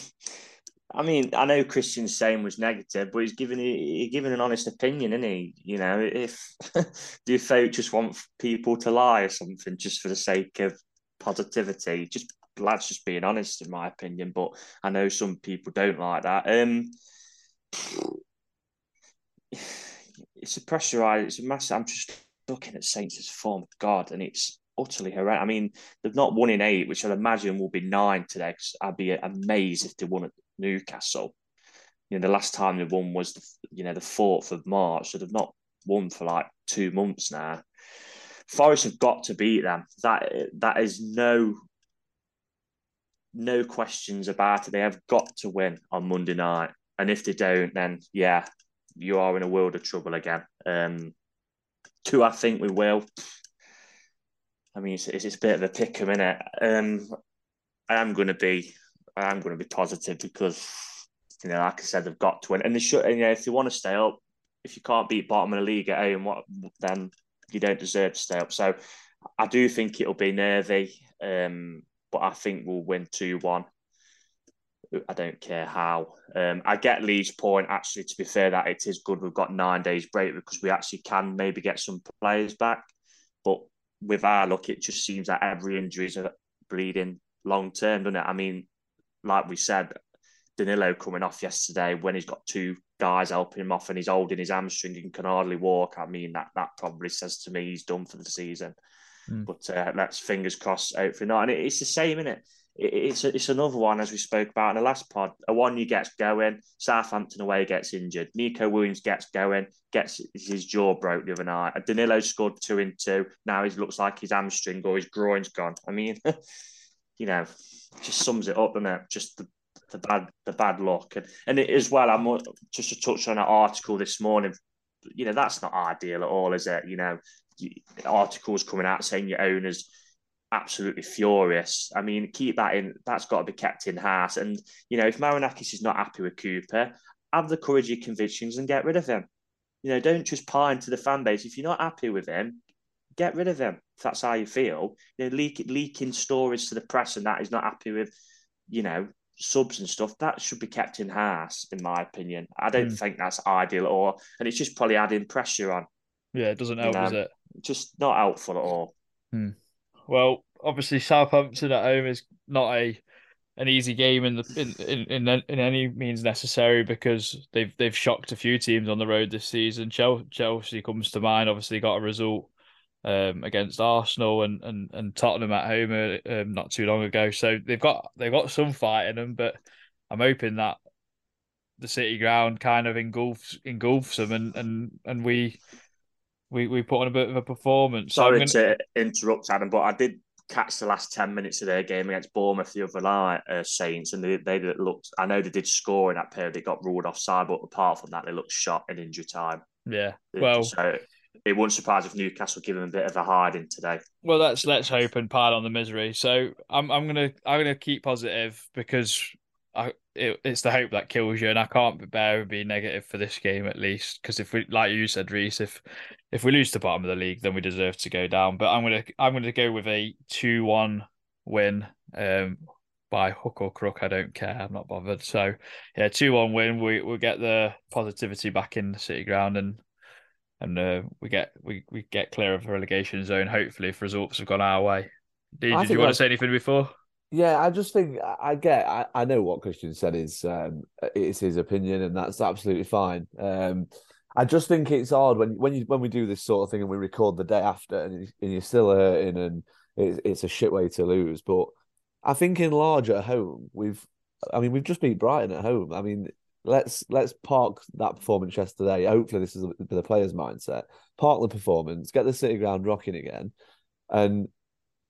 I mean, I know Christian's saying was negative, but he's giving he's giving an honest opinion, isn't he? You know, if do folk just want people to lie or something just for the sake of positivity? Just lads just being honest, in my opinion. But I know some people don't like that. Um, it's a pressurized. It's a massive. I'm just looking at Saints' form, of God, and it's utterly horrendous. I mean, they've not won in eight, which I'd imagine will be nine today. Cause I'd be amazed if they won at Newcastle. You know, the last time they won was the you know the fourth of March, so they've not won for like two months now. Forest have got to beat them. That that is no no questions about it. They have got to win on Monday night, and if they don't, then yeah, you are in a world of trouble again. Um, I think we will. I mean, it's, it's a bit of a pick 'em, it? Um, I am going to be I'm going to be positive because you know, like I said, they've got to win, and they should. And, you know, if they want to stay up, if you can't beat bottom of the league at home, what then you don't deserve to stay up. So I do think it'll be nervy, um, but I think we'll win two one. I don't care how. Um, I get Lee's point. Actually, to be fair, that it is good we've got nine days break because we actually can maybe get some players back. With our luck, it just seems that every injury is a bleeding long term, doesn't it? I mean, like we said, Danilo coming off yesterday when he's got two guys helping him off and he's holding his hamstring and can hardly walk. I mean, that that probably says to me he's done for the season. Mm. But uh, let's fingers crossed for not. And it, it's the same, isn't it? It it's a, it's another one as we spoke about in the last pod. Awoniyi gets going, Southampton away gets injured. Neco Williams gets going, gets his jaw broke the other night. Danilo scored two in two. Now he looks like his hamstring or his groin's gone. I mean, you know, just sums it up, doesn't it? Just the, the bad the bad luck and and it, as well. I'm just to touch on an article this morning. You know, that's not ideal at all, is it? You know, articles coming out saying your owners absolutely furious. I mean, keep that in. That's got to be kept in house. And you know, if Marinakis is not happy with Cooper, have the courage of convictions and get rid of him. You know, don't just pine to the fan base. If you're not happy with him, get rid of him if that's how you feel. You know, leak, leaking stories to the press and that is not happy with, you know, subs and stuff, that should be kept in house, in my opinion. I don't Mm. think that's ideal at all, and it's just probably adding pressure on. Yeah, it doesn't help, know, does it? Just not helpful at all. Well, obviously Southampton at home is not a an easy game in the in, in, in, in any means necessary because they've they've shocked a few teams on the road this season. Chelsea, comes to mind. Obviously, got a result um, against Arsenal and, and, and Tottenham at home uh, um, not too long ago. So they've got they've got some fight in them, but I'm hoping that the City ground kind of engulfs engulfs them and and and we we we put on a bit of a performance. Sorry gonna- to interrupt, Adam, but I did catch the last 10 minutes of their game against Bournemouth the other night, uh, Saints, and they, they looked, I know they did score in that period, they got ruled offside, but apart from that, they looked shot in injury time. yeah. Well, so it wouldn't surprise if Newcastle give them a bit of a hiding today. Well, let's let's hope and pile on the misery. So I'm I'm gonna I'm gonna keep positive because I it, it's the hope that kills you, and I can't bear being negative for this game at least. Because if we, like you said, Reiss, if if we lose the bottom of the league, then we deserve to go down. But I'm gonna I'm gonna go with a two one win. Um, by hook or crook, I don't care. I'm not bothered. So yeah, two one win. We we get the positivity back in the City ground and and uh, we get we, we get clear of the relegation zone. Hopefully, if results have gone our way. Did, did you want to say anything before? Yeah, I just think I get. I, I know what Christian said is um, it's his opinion, and that's absolutely fine. Um, I just think it's odd when when you when we do this sort of thing and we record the day after, and, and you're still hurting, and it's it's a shit way to lose. But I think in large at home, we've, I mean, we've just beat Brighton at home. I mean, let's let's park that performance yesterday. Hopefully, this is the players' mindset. Park the performance, get the City ground rocking again, and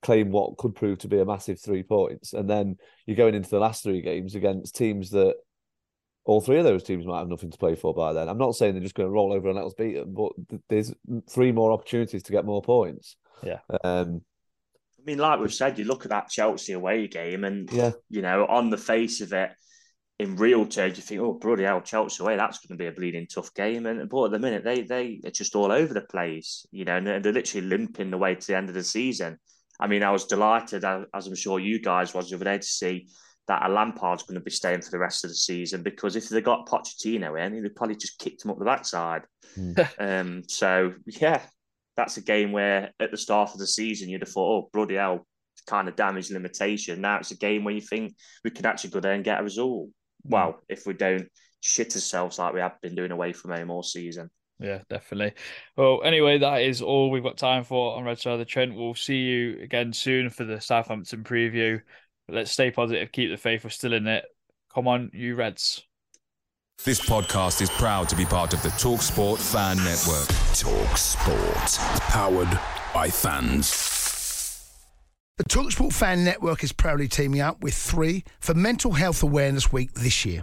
claim what could prove to be a massive three points. And then you're going into the last three games against teams that all three of those teams might have nothing to play for by then. I'm not saying they're just going to roll over and let us beat them, but there's three more opportunities to get more points. Yeah. Um, I mean, like we've said, you look at that Chelsea away game, and yeah. you know, on the face of it, in real terms, you think, oh, bloody hell, Chelsea away, that's going to be a bleeding tough game. And but at the minute, they they are just all over the place, you know, and they're, they're literally limping the way to the end of the season. I mean, I was delighted, as as I'm sure you guys was the other day, to see that a Lampard's going to be staying for the rest of the season because if they got Pochettino in, they'd probably just kicked him up the backside. um, so yeah, that's a game where at the start of the season you'd have thought, oh bloody hell, kind of damage limitation. Now it's a game where you think we could actually go there and get a result. Well, if we don't shit ourselves like we have been doing away from home all season. Yeah, definitely. Well, anyway, that is all we've got time for on Red Side of the Trent. We'll see you again soon for the Southampton preview. But let's stay positive, keep the faith. We're still in it. Come on, you Reds. This podcast is proud to be part of the TalkSport Fan Network. TalkSport. Powered by fans. The TalkSport Fan Network is proudly teaming up with three for Mental Health Awareness Week this year.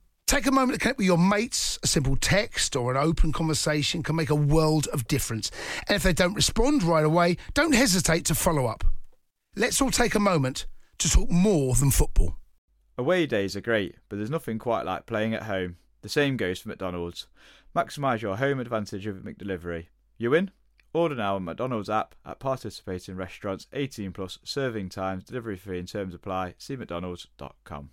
Take a moment to connect with your mates. A simple text or an open conversation can make a world of difference. And if they don't respond right away, don't hesitate to follow up. Let's all take a moment to talk more than football. Away days are great, but there's nothing quite like playing at home. The same goes for McDonald's. Maximise your home advantage with McDelivery. You win? Order now on McDonald's app at participating restaurants 18 plus serving times, delivery fee and terms apply. See McDonald's.com.